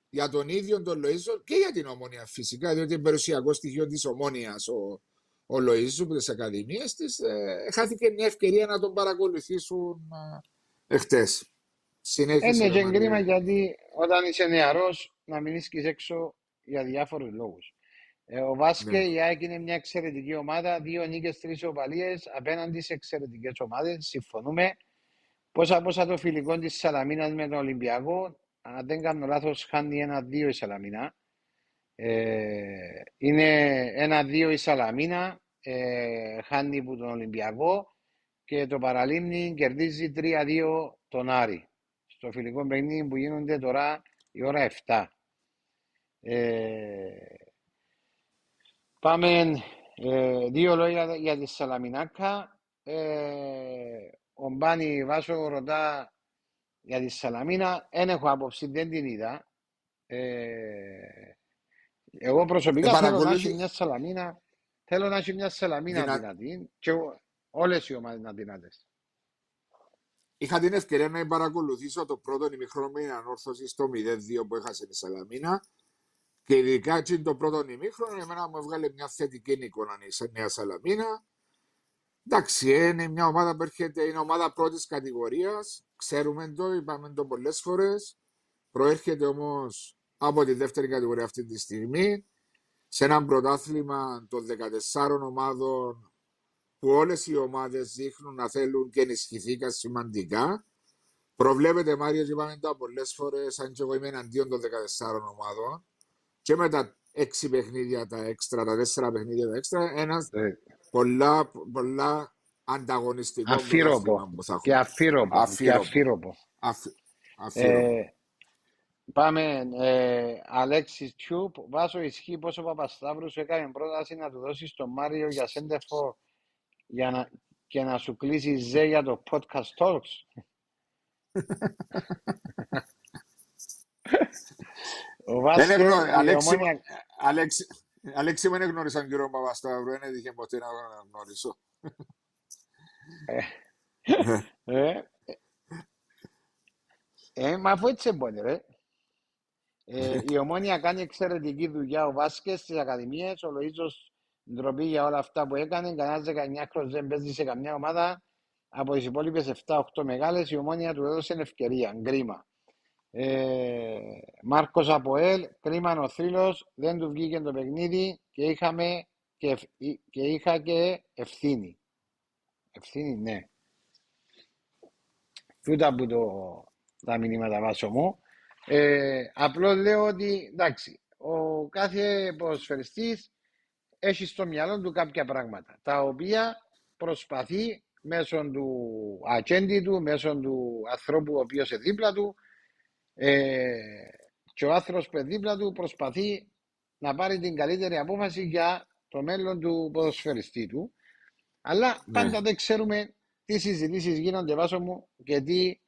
για τον ίδιο τον Λοίζο και για την ομόνια φυσικά, διότι είναι περιουσιακό στοιχείο της ομόνιας ο, ο Λοίζο από τις ακαδημίες της. Ε, χάθηκε μια ευκαιρία να τον παρακολουθήσουν ε, εχθές. Είναι και κρίμα γιατί όταν είσαι νεαρός να μην είσαι έξω για διάφορους λόγους. Ε, ο Βάσκε, ναι. η ΑΕΚ είναι μια εξαιρετική ομάδα. Δύο νίκες, τρεις οπαλίε απέναντι σε εξαιρετικές ομάδες. Συμφωνούμε. Πόσα πόσα το φιλικό της Σαλαμίνα με τον Ολυμπιακό. Αν δεν κάνω λάθος, χάνει ένα-δύο η Σαλαμίνα. Ε, είναι ένα-δύο η Σαλαμίνα. Ε, χάνει από τον Ολυμπιακό. Και το παραλίμνη κερδίζει 3-2 τον Άρη. Στο φιλικό παιχνίδι που γίνονται τώρα η ώρα 7. Ε, Πάμε ε, δύο λόγια για τη Σαλαμινάκα. Ε, ο Μπάνι Βάσο ρωτά για τη Σαλαμίνα. Δεν έχω άποψη, δεν την είδα. Ε, εγώ προσωπικά θέλω να έχει μια Σαλαμίνα. Θέλω να έχει μια Σαλαμίνα Δυνα... δυνατή και όλες οι ομάδες να δυνατές. Είχα την ευκαιρία να παρακολουθήσω το πρώτο ημιχρόνο με ανόρθωση στο 0-2 που έχασε η Σαλαμίνα και ειδικά έτσι το πρώτο ημίχρονο, εμένα μου έβγαλε μια θετική εικόνα η Νέα Σαλαμίνα. Εντάξει, είναι μια ομάδα που έρχεται, είναι ομάδα πρώτης κατηγορίας. Ξέρουμε το, είπαμε το πολλές φορές. Προέρχεται όμως από τη δεύτερη κατηγορία αυτή τη στιγμή. Σε ένα πρωτάθλημα των 14 ομάδων που όλες οι ομάδες δείχνουν να θέλουν και ενισχυθήκαν σημαντικά. Προβλέπετε Μάριο, είπαμε τα πολλές φορές, αν και εγώ είμαι εναντίον των 14 ομάδων, και με τα έξι παιχνίδια τα έξτρα, τα τέσσερα παιχνίδια τα έξτρα, ένας ε. πολλά, πολλά ανταγωνιστικό αφύροπο. που θα έχουμε. Και αφύροπο. αφύροπο. Και αφύροπο. αφύροπο. Ε, πάμε. Ε, Αλέξης Τσιούπ, βάζω ισχύ πως ο Παπασταύρου σου έκανε πρόταση να του δώσει στο Μάριο για σέντεφο για να, και να σου κλείσει ζέ για το podcast talks. Ο Βάσκε, δεν Αλέξη, ομόνια... Αλέξη, Αλέξη, δεν γνώρισα τον κύριο Παπασταύρου, δεν έτυχε ποτέ να γνωρίσω. ε, ε, ε, μα αφού έτσι μπορεί, ρε. Ε, η Ομόνια κάνει εξαιρετική δουλειά. Ο Βάσκες στις Ακαδημίες, ο Λοίζο ντροπή για όλα αυτά που έκανε. Κανένας 19 δεν παίζει σε καμιά ομάδα από τις υπόλοιπες 7-8 μεγάλες. Η ομόνια του έδωσε ευκαιρία. Γκρίμα. Ε, Μάρκος Αποέλ, κρίμα ο θρύλος, δεν του βγήκε το παιχνίδι και, είχαμε και, και είχα και ευθύνη. Ευθύνη, ναι. Τούτα που το, τα μηνύματα βάσω μου. Ε, απλώς λέω ότι εντάξει, ο κάθε ποδοσφαιριστής έχει στο μυαλό του κάποια πράγματα τα οποία προσπαθεί μέσω του ατζέντη του, μέσω του ανθρώπου ο οποίος είναι δίπλα του ε, και ο άνθρωπος που είναι δίπλα του προσπαθεί να πάρει την καλύτερη απόφαση για το μέλλον του ποδοσφαιριστή του αλλά ναι. πάντα δεν ξέρουμε τι συζητήσεις γίνονται βάσο μου και τι,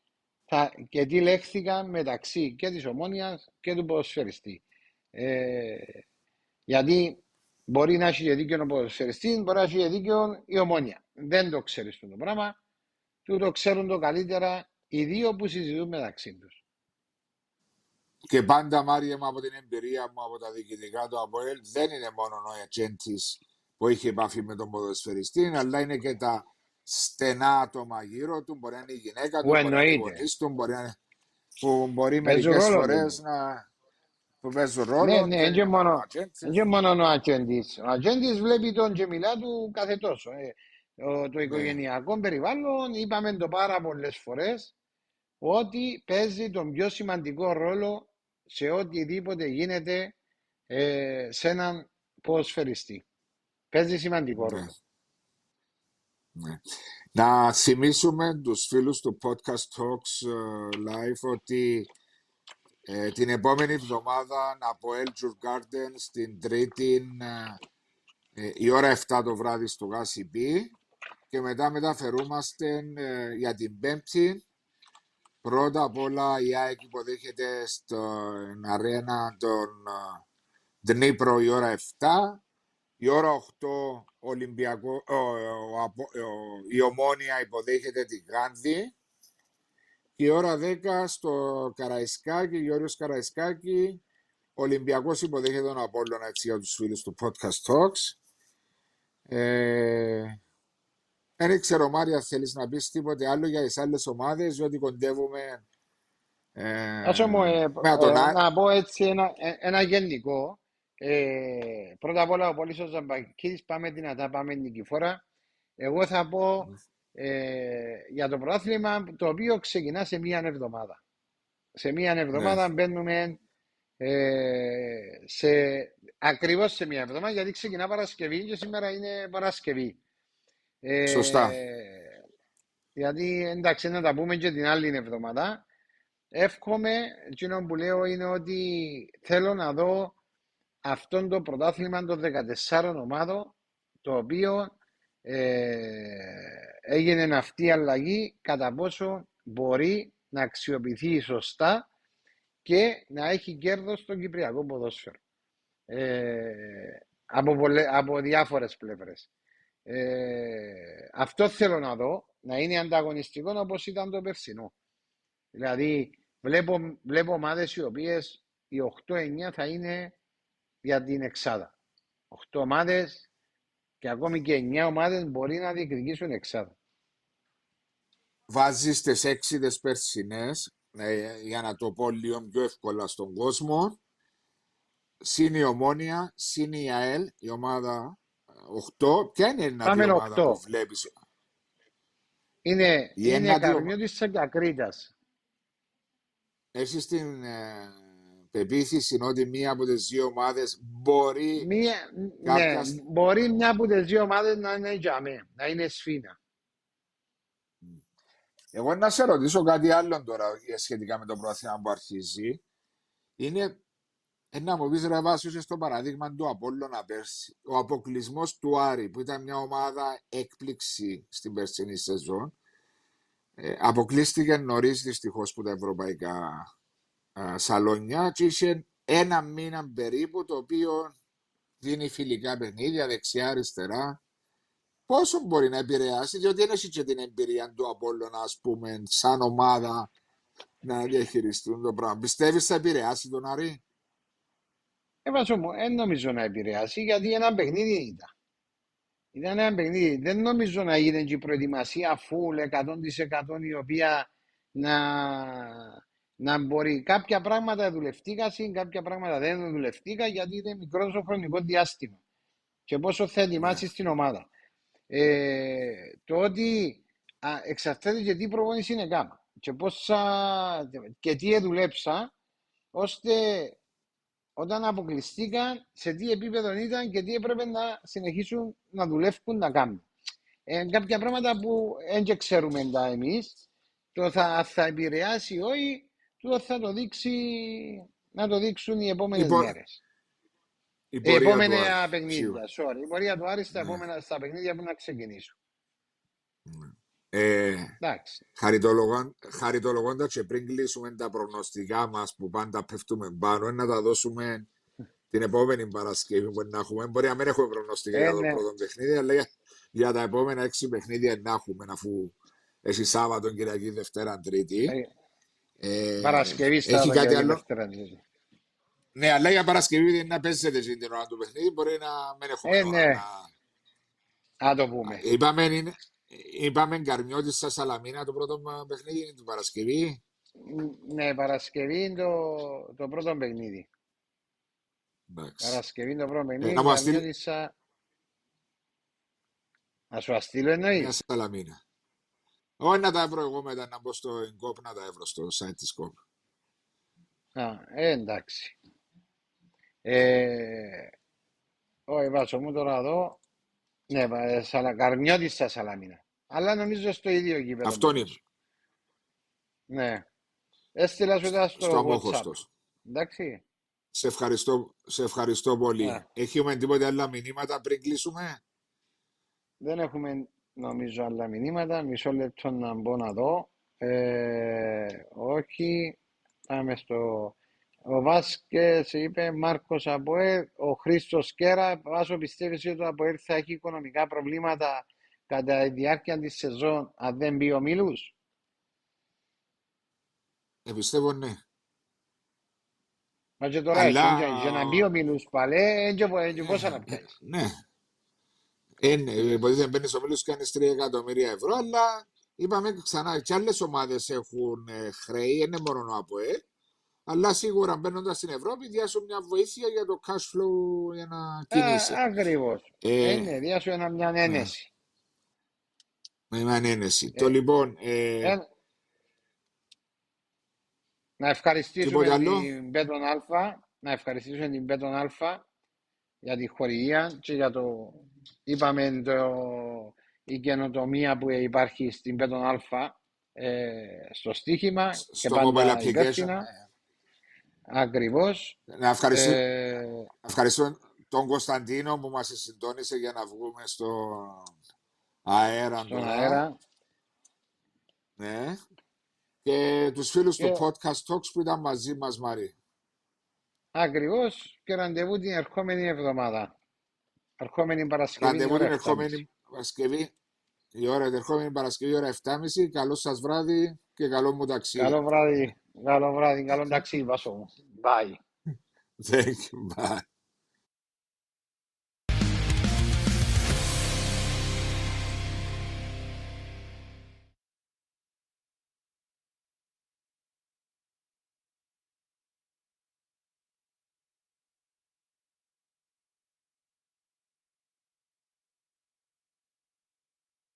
θα, και τι λέχθηκαν μεταξύ και της ομόνιας και του ποδοσφαιριστή. Ε, γιατί μπορεί να έχει δίκιο ο ποδοσφαιριστή, μπορεί να έχει δίκιο η ομόνια. Δεν το ξέρεις το πράγμα. Του το ξέρουν το καλύτερα οι δύο που συζητούν μεταξύ τους. Και πάντα, Μάρια μου, από την εμπειρία μου από τα διοικητικά του ΑΠΟΕΛ, δεν είναι μόνο ο Ατζέντη που έχει επαφή με τον ποδοσφαιριστή, αλλά είναι και τα στενά άτομα γύρω του. Μπορεί να είναι η γυναίκα του, μπορεί να είναι οι του, μπορεί να που μπορεί μερικές φορές να, που παίζουν ρόλο. Ναι, ναι, δεν είναι μόνο ο ατζέντης. Ο ατζέντης βλέπει τον και μιλά του κάθε τόσο. Ε, το ναι. οικογενειακό ναι. περιβάλλον, είπαμε το πάρα πολλές φορές, ότι παίζει τον πιο σημαντικό ρόλο σε οτιδήποτε γίνεται ε, σε έναν ποδοσφαιριστή. Παίζει σημαντικό ναι. ρόλο. Ναι. Να θυμίσουμε τους φίλους του Podcast Talks uh, Live ότι ε, την επόμενη εβδομάδα από Eljour Garden στην Τρίτη ε, η ώρα 7 το βράδυ στο ΓΑΣΙΠ και μετά μεταφερούμαστε ε, για την Πέμπτη. Πρώτα απ' όλα η ΑΕΚ υποδέχεται στην αρένα των Δνήπρο η ώρα 7. Η ώρα 8 Ολυμπιακό, η Ομόνια υποδέχεται τη Γάνδη η ώρα 10 στο Καραϊσκάκι, Γιώργος Καραϊσκάκη, ο Ολυμπιακός υποδέχεται τον Απόλλωνα έτσι για τους φίλους του Podcast Talks. Ε, δεν ξέρω Μάρια θέλεις να πεις τίποτε άλλο για τις άλλες ομάδες διότι κοντεύουμε ε, μου, ε, ε, να πω έτσι ένα, ε, ένα γενικό ε, πρώτα απ' όλα ο Πόλης ο Ζαμπακής πάμε δυνατά, πάμε νικηφόρα εγώ θα πω ε, για το πρωτάθλημα το οποίο ξεκινά σε μία εβδομάδα. Σε μία εβδομάδα ναι. μπαίνουμε ε, σε, ακριβώς σε μία εβδομάδα γιατί ξεκινά Παρασκευή και σήμερα είναι Παρασκευή. Ε, Σωστά. Γιατί εντάξει να τα πούμε και την άλλη εβδομάδα. Εύχομαι, εκείνο που λέω είναι ότι θέλω να δω αυτόν το πρωτάθλημα των 14 ομάδων το οποίο ε, έγινε αυτή η αλλαγή κατά πόσο μπορεί να αξιοποιηθεί σωστά και να έχει κέρδος στο Κυπριακό ποδόσφαιρο. Ε, από, πολλε, από διάφορες πλευρές. Ε, αυτό θέλω να δω, να είναι ανταγωνιστικό όπως ήταν το περσινό. Δηλαδή, βλέπω, βλέπω ομάδες οι οποίες οι 8-9 θα είναι για την εξάδα. 8 ομάδες και ακόμη και 9 ομάδες μπορεί να διεκδικήσουν εξάδα. Βάζεις τις έξιδες περσινές, ε, για να το πω λίγο πιο εύκολα στον κόσμο. Συν η Ομόνια, συν η ΑΕΛ, η ομάδα 8. Ποια είναι η δυνατή ομάδα 8. που βλέπεις; Είναι η είναι Καρμιώτης και Ακρίτας. Έχεις την ε, πεποίθηση ότι μία από τις δύο ομάδες μπορεί... Μία, κάποια... ναι, μπορεί μια από τις δύο ομάδες να είναι για μέ, να είναι σφίνα. Εγώ να σε ρωτήσω κάτι άλλο τώρα σχετικά με το πρόθυμα που αρχίζει. Είναι ένα μου πεις ρε βάσου στο παράδειγμα του Απόλλωνα πέρσι. Ο αποκλεισμός του Άρη που ήταν μια ομάδα έκπληξη στην περσινή σεζόν ε, αποκλείστηκε νωρίς δυστυχώς από τα ευρωπαϊκά α, σαλόνια και είχε ένα μήνα περίπου το οποίο δίνει φιλικά παιχνίδια δεξιά-αριστερά πόσο μπορεί να επηρεάσει, διότι δεν έχει και την εμπειρία του Απόλλωνα, ας πούμε, σαν ομάδα να διαχειριστούν το πράγμα. Πιστεύεις θα επηρεάσει τον Αρή. Ε, μου, δεν νομίζω να επηρεάσει, γιατί ένα παιχνίδι ήταν. Ήταν ένα παιχνίδι. Δεν νομίζω να γίνει και η προετοιμασία full 100% η οποία να, να μπορεί. Κάποια πράγματα δουλευτήκα, κάποια πράγματα δεν δουλευτήκα γιατί είναι μικρός το χρονικός διάστημα. Και πόσο θα ετοιμάσεις Ναι. την ομάδα. Ε, το ότι α, εξαρτάται και τι προπόνηση είναι κάμα και, πόσα, και τι δουλέψα ώστε όταν αποκλειστήκαν σε τι επίπεδο ήταν και τι έπρεπε να συνεχίσουν να δουλεύουν να κάνουν. Ε, κάποια πράγματα που δεν ξέρουμε τα εμείς, το θα, θα επηρεάσει ή όχι, το θα το δείξει, να το δείξουν οι επόμενες Η πο- μέρες. Η Οι πορεία του επόμενα Άρη, παιχνίδια, σίγουρα. sorry. Η πορεία του Άρη στα Ναι. επόμενα στα παιχνίδια που να ξεκινήσουν. Ε, Εντάξει. χαριτολογών- χαριτολογώντας και πριν κλείσουμε τα προγνωστικά μας που πάντα πέφτουμε πάνω, να τα δώσουμε την επόμενη Παρασκευή που να έχουμε. Μπορεί να μην έχουμε προγνωστικά Ε, για το ναι. πρώτο παιχνίδι, αλλά για, για τα επόμενα έξι παιχνίδια να έχουμε, αφού έχει Σάββατο, Κυριακή, Δευτέρα, Τρίτη. Ε, Ε, Παρασκευή στα έχει κάτι άλλο; Δευτέρα. δηλαδή. Ναι, αλλά για Παρασκευή δεν να παίζετε εσύ την ώρα του παιχνίδι, μπορεί να μην έχουμε Ε, ώρα ναι. να- Να το πούμε. Είπαμε, είναι, είπαμε Γκαρμιώτης στα Σαλαμίνα το πρώτο μα- παιχνίδι είναι την Παρασκευή. Ναι, Παρασκευή είναι το, το πρώτο παιχνίδι. Εντάξει. Παρασκευή είναι το πρώτο παιχνίδι. να μου αστείλει- Καρμιώτισσα- Να σου αστείλω εννοείς; Μια Σαλαμίνα. Όχι να τα βρω εγώ μετά να μπω στο εγκόπ να τα βρω στο site της κόπ. Α, ε, εντάξει. Ε, όχι, βάζω μου τώρα εδώ. Ναι, βα- σαλα, Καρμιώτης στα Σαλαμίνα. Αλλά νομίζω στο ίδιο γήπεδο. Αυτόν που είναι. παίζουν. Ναι. Έστειλα σου τα στο, Στο WhatsApp. αμόχωστος. Εντάξει. Σε ευχαριστώ, σε ευχαριστώ πολύ. Α. Έχουμε τίποτε άλλα μηνύματα πριν κλείσουμε; Δεν έχουμε νομίζω άλλα μηνύματα. Μισό λεπτό να μπω να δω. Ε, όχι. Πάμε στο... Ο Βάσκες είπε Μάρκος Αποέλ, ο Χρήστος Κέρα. Βάσο πιστεύεις ότι το Αποέλ θα έχει οικονομικά προβλήματα κατά τη διάρκεια της σεζόν αν δεν μπει ο Μίλους; Ε, πιστεύω ναι. Μα και τώρα Αλλά- έτσι, για να μπει ο Μίλους παλέ, έτσι πόσα να πιάσεις. Ναι. Ε, ναι, υποτίθεται μπαίνεις στο μέλος και κάνεις 3 εκατομμύρια ευρώ, αλλά είπαμε ξανά και άλλες ομάδες έχουν ε, χρέη, δεν είναι μόνο ο ΑΠΟΕ, αλλά σίγουρα μπαίνοντας στην Ευρώπη διάσουν μια βοήθεια για το cash flow για να κινείσαι. Α, ακριβώς. Ε, Ε, ναι, διάσου ένα, μια ένεση. με μια ανένεση. Το λοιπόν, ε, Ε, να ευχαριστήσουμε Τίποτε άλλο; την Bet on Alfa, να ευχαριστήσουμε την Bet on Alfa για τη χορηγία και για το, είπαμε, το, η καινοτομία που υπάρχει στην Bet on Alfa ε, στο στοίχημα και στο mobile πάντα application. υπεύθυνα. Ακριβώς. Να ευχαριστήσω, Ε, ευχαριστώ τον Κωνσταντίνο που μας συντόνισε για να βγούμε στο αέρα στον τώρα. αέρα. Ναι. Και τους φίλους Και- του Podcast Talks που ήταν μαζί μας, Μαρή. Ακριβώς και ραντεβού την ερχόμενη εβδομάδα. Ερχόμενη Παρασκευή. Ραντεβού ώρα την 7.30. ερχόμενη Παρασκευή. Η ώρα την ερχόμενη Παρασκευή, ώρα 7.30. Καλό σας βράδυ και καλό μου ταξίδι. Καλό βράδυ. Καλό βράδυ. Καλό ταξίδι, Βάσο μου. Bye. Thank you. Bye.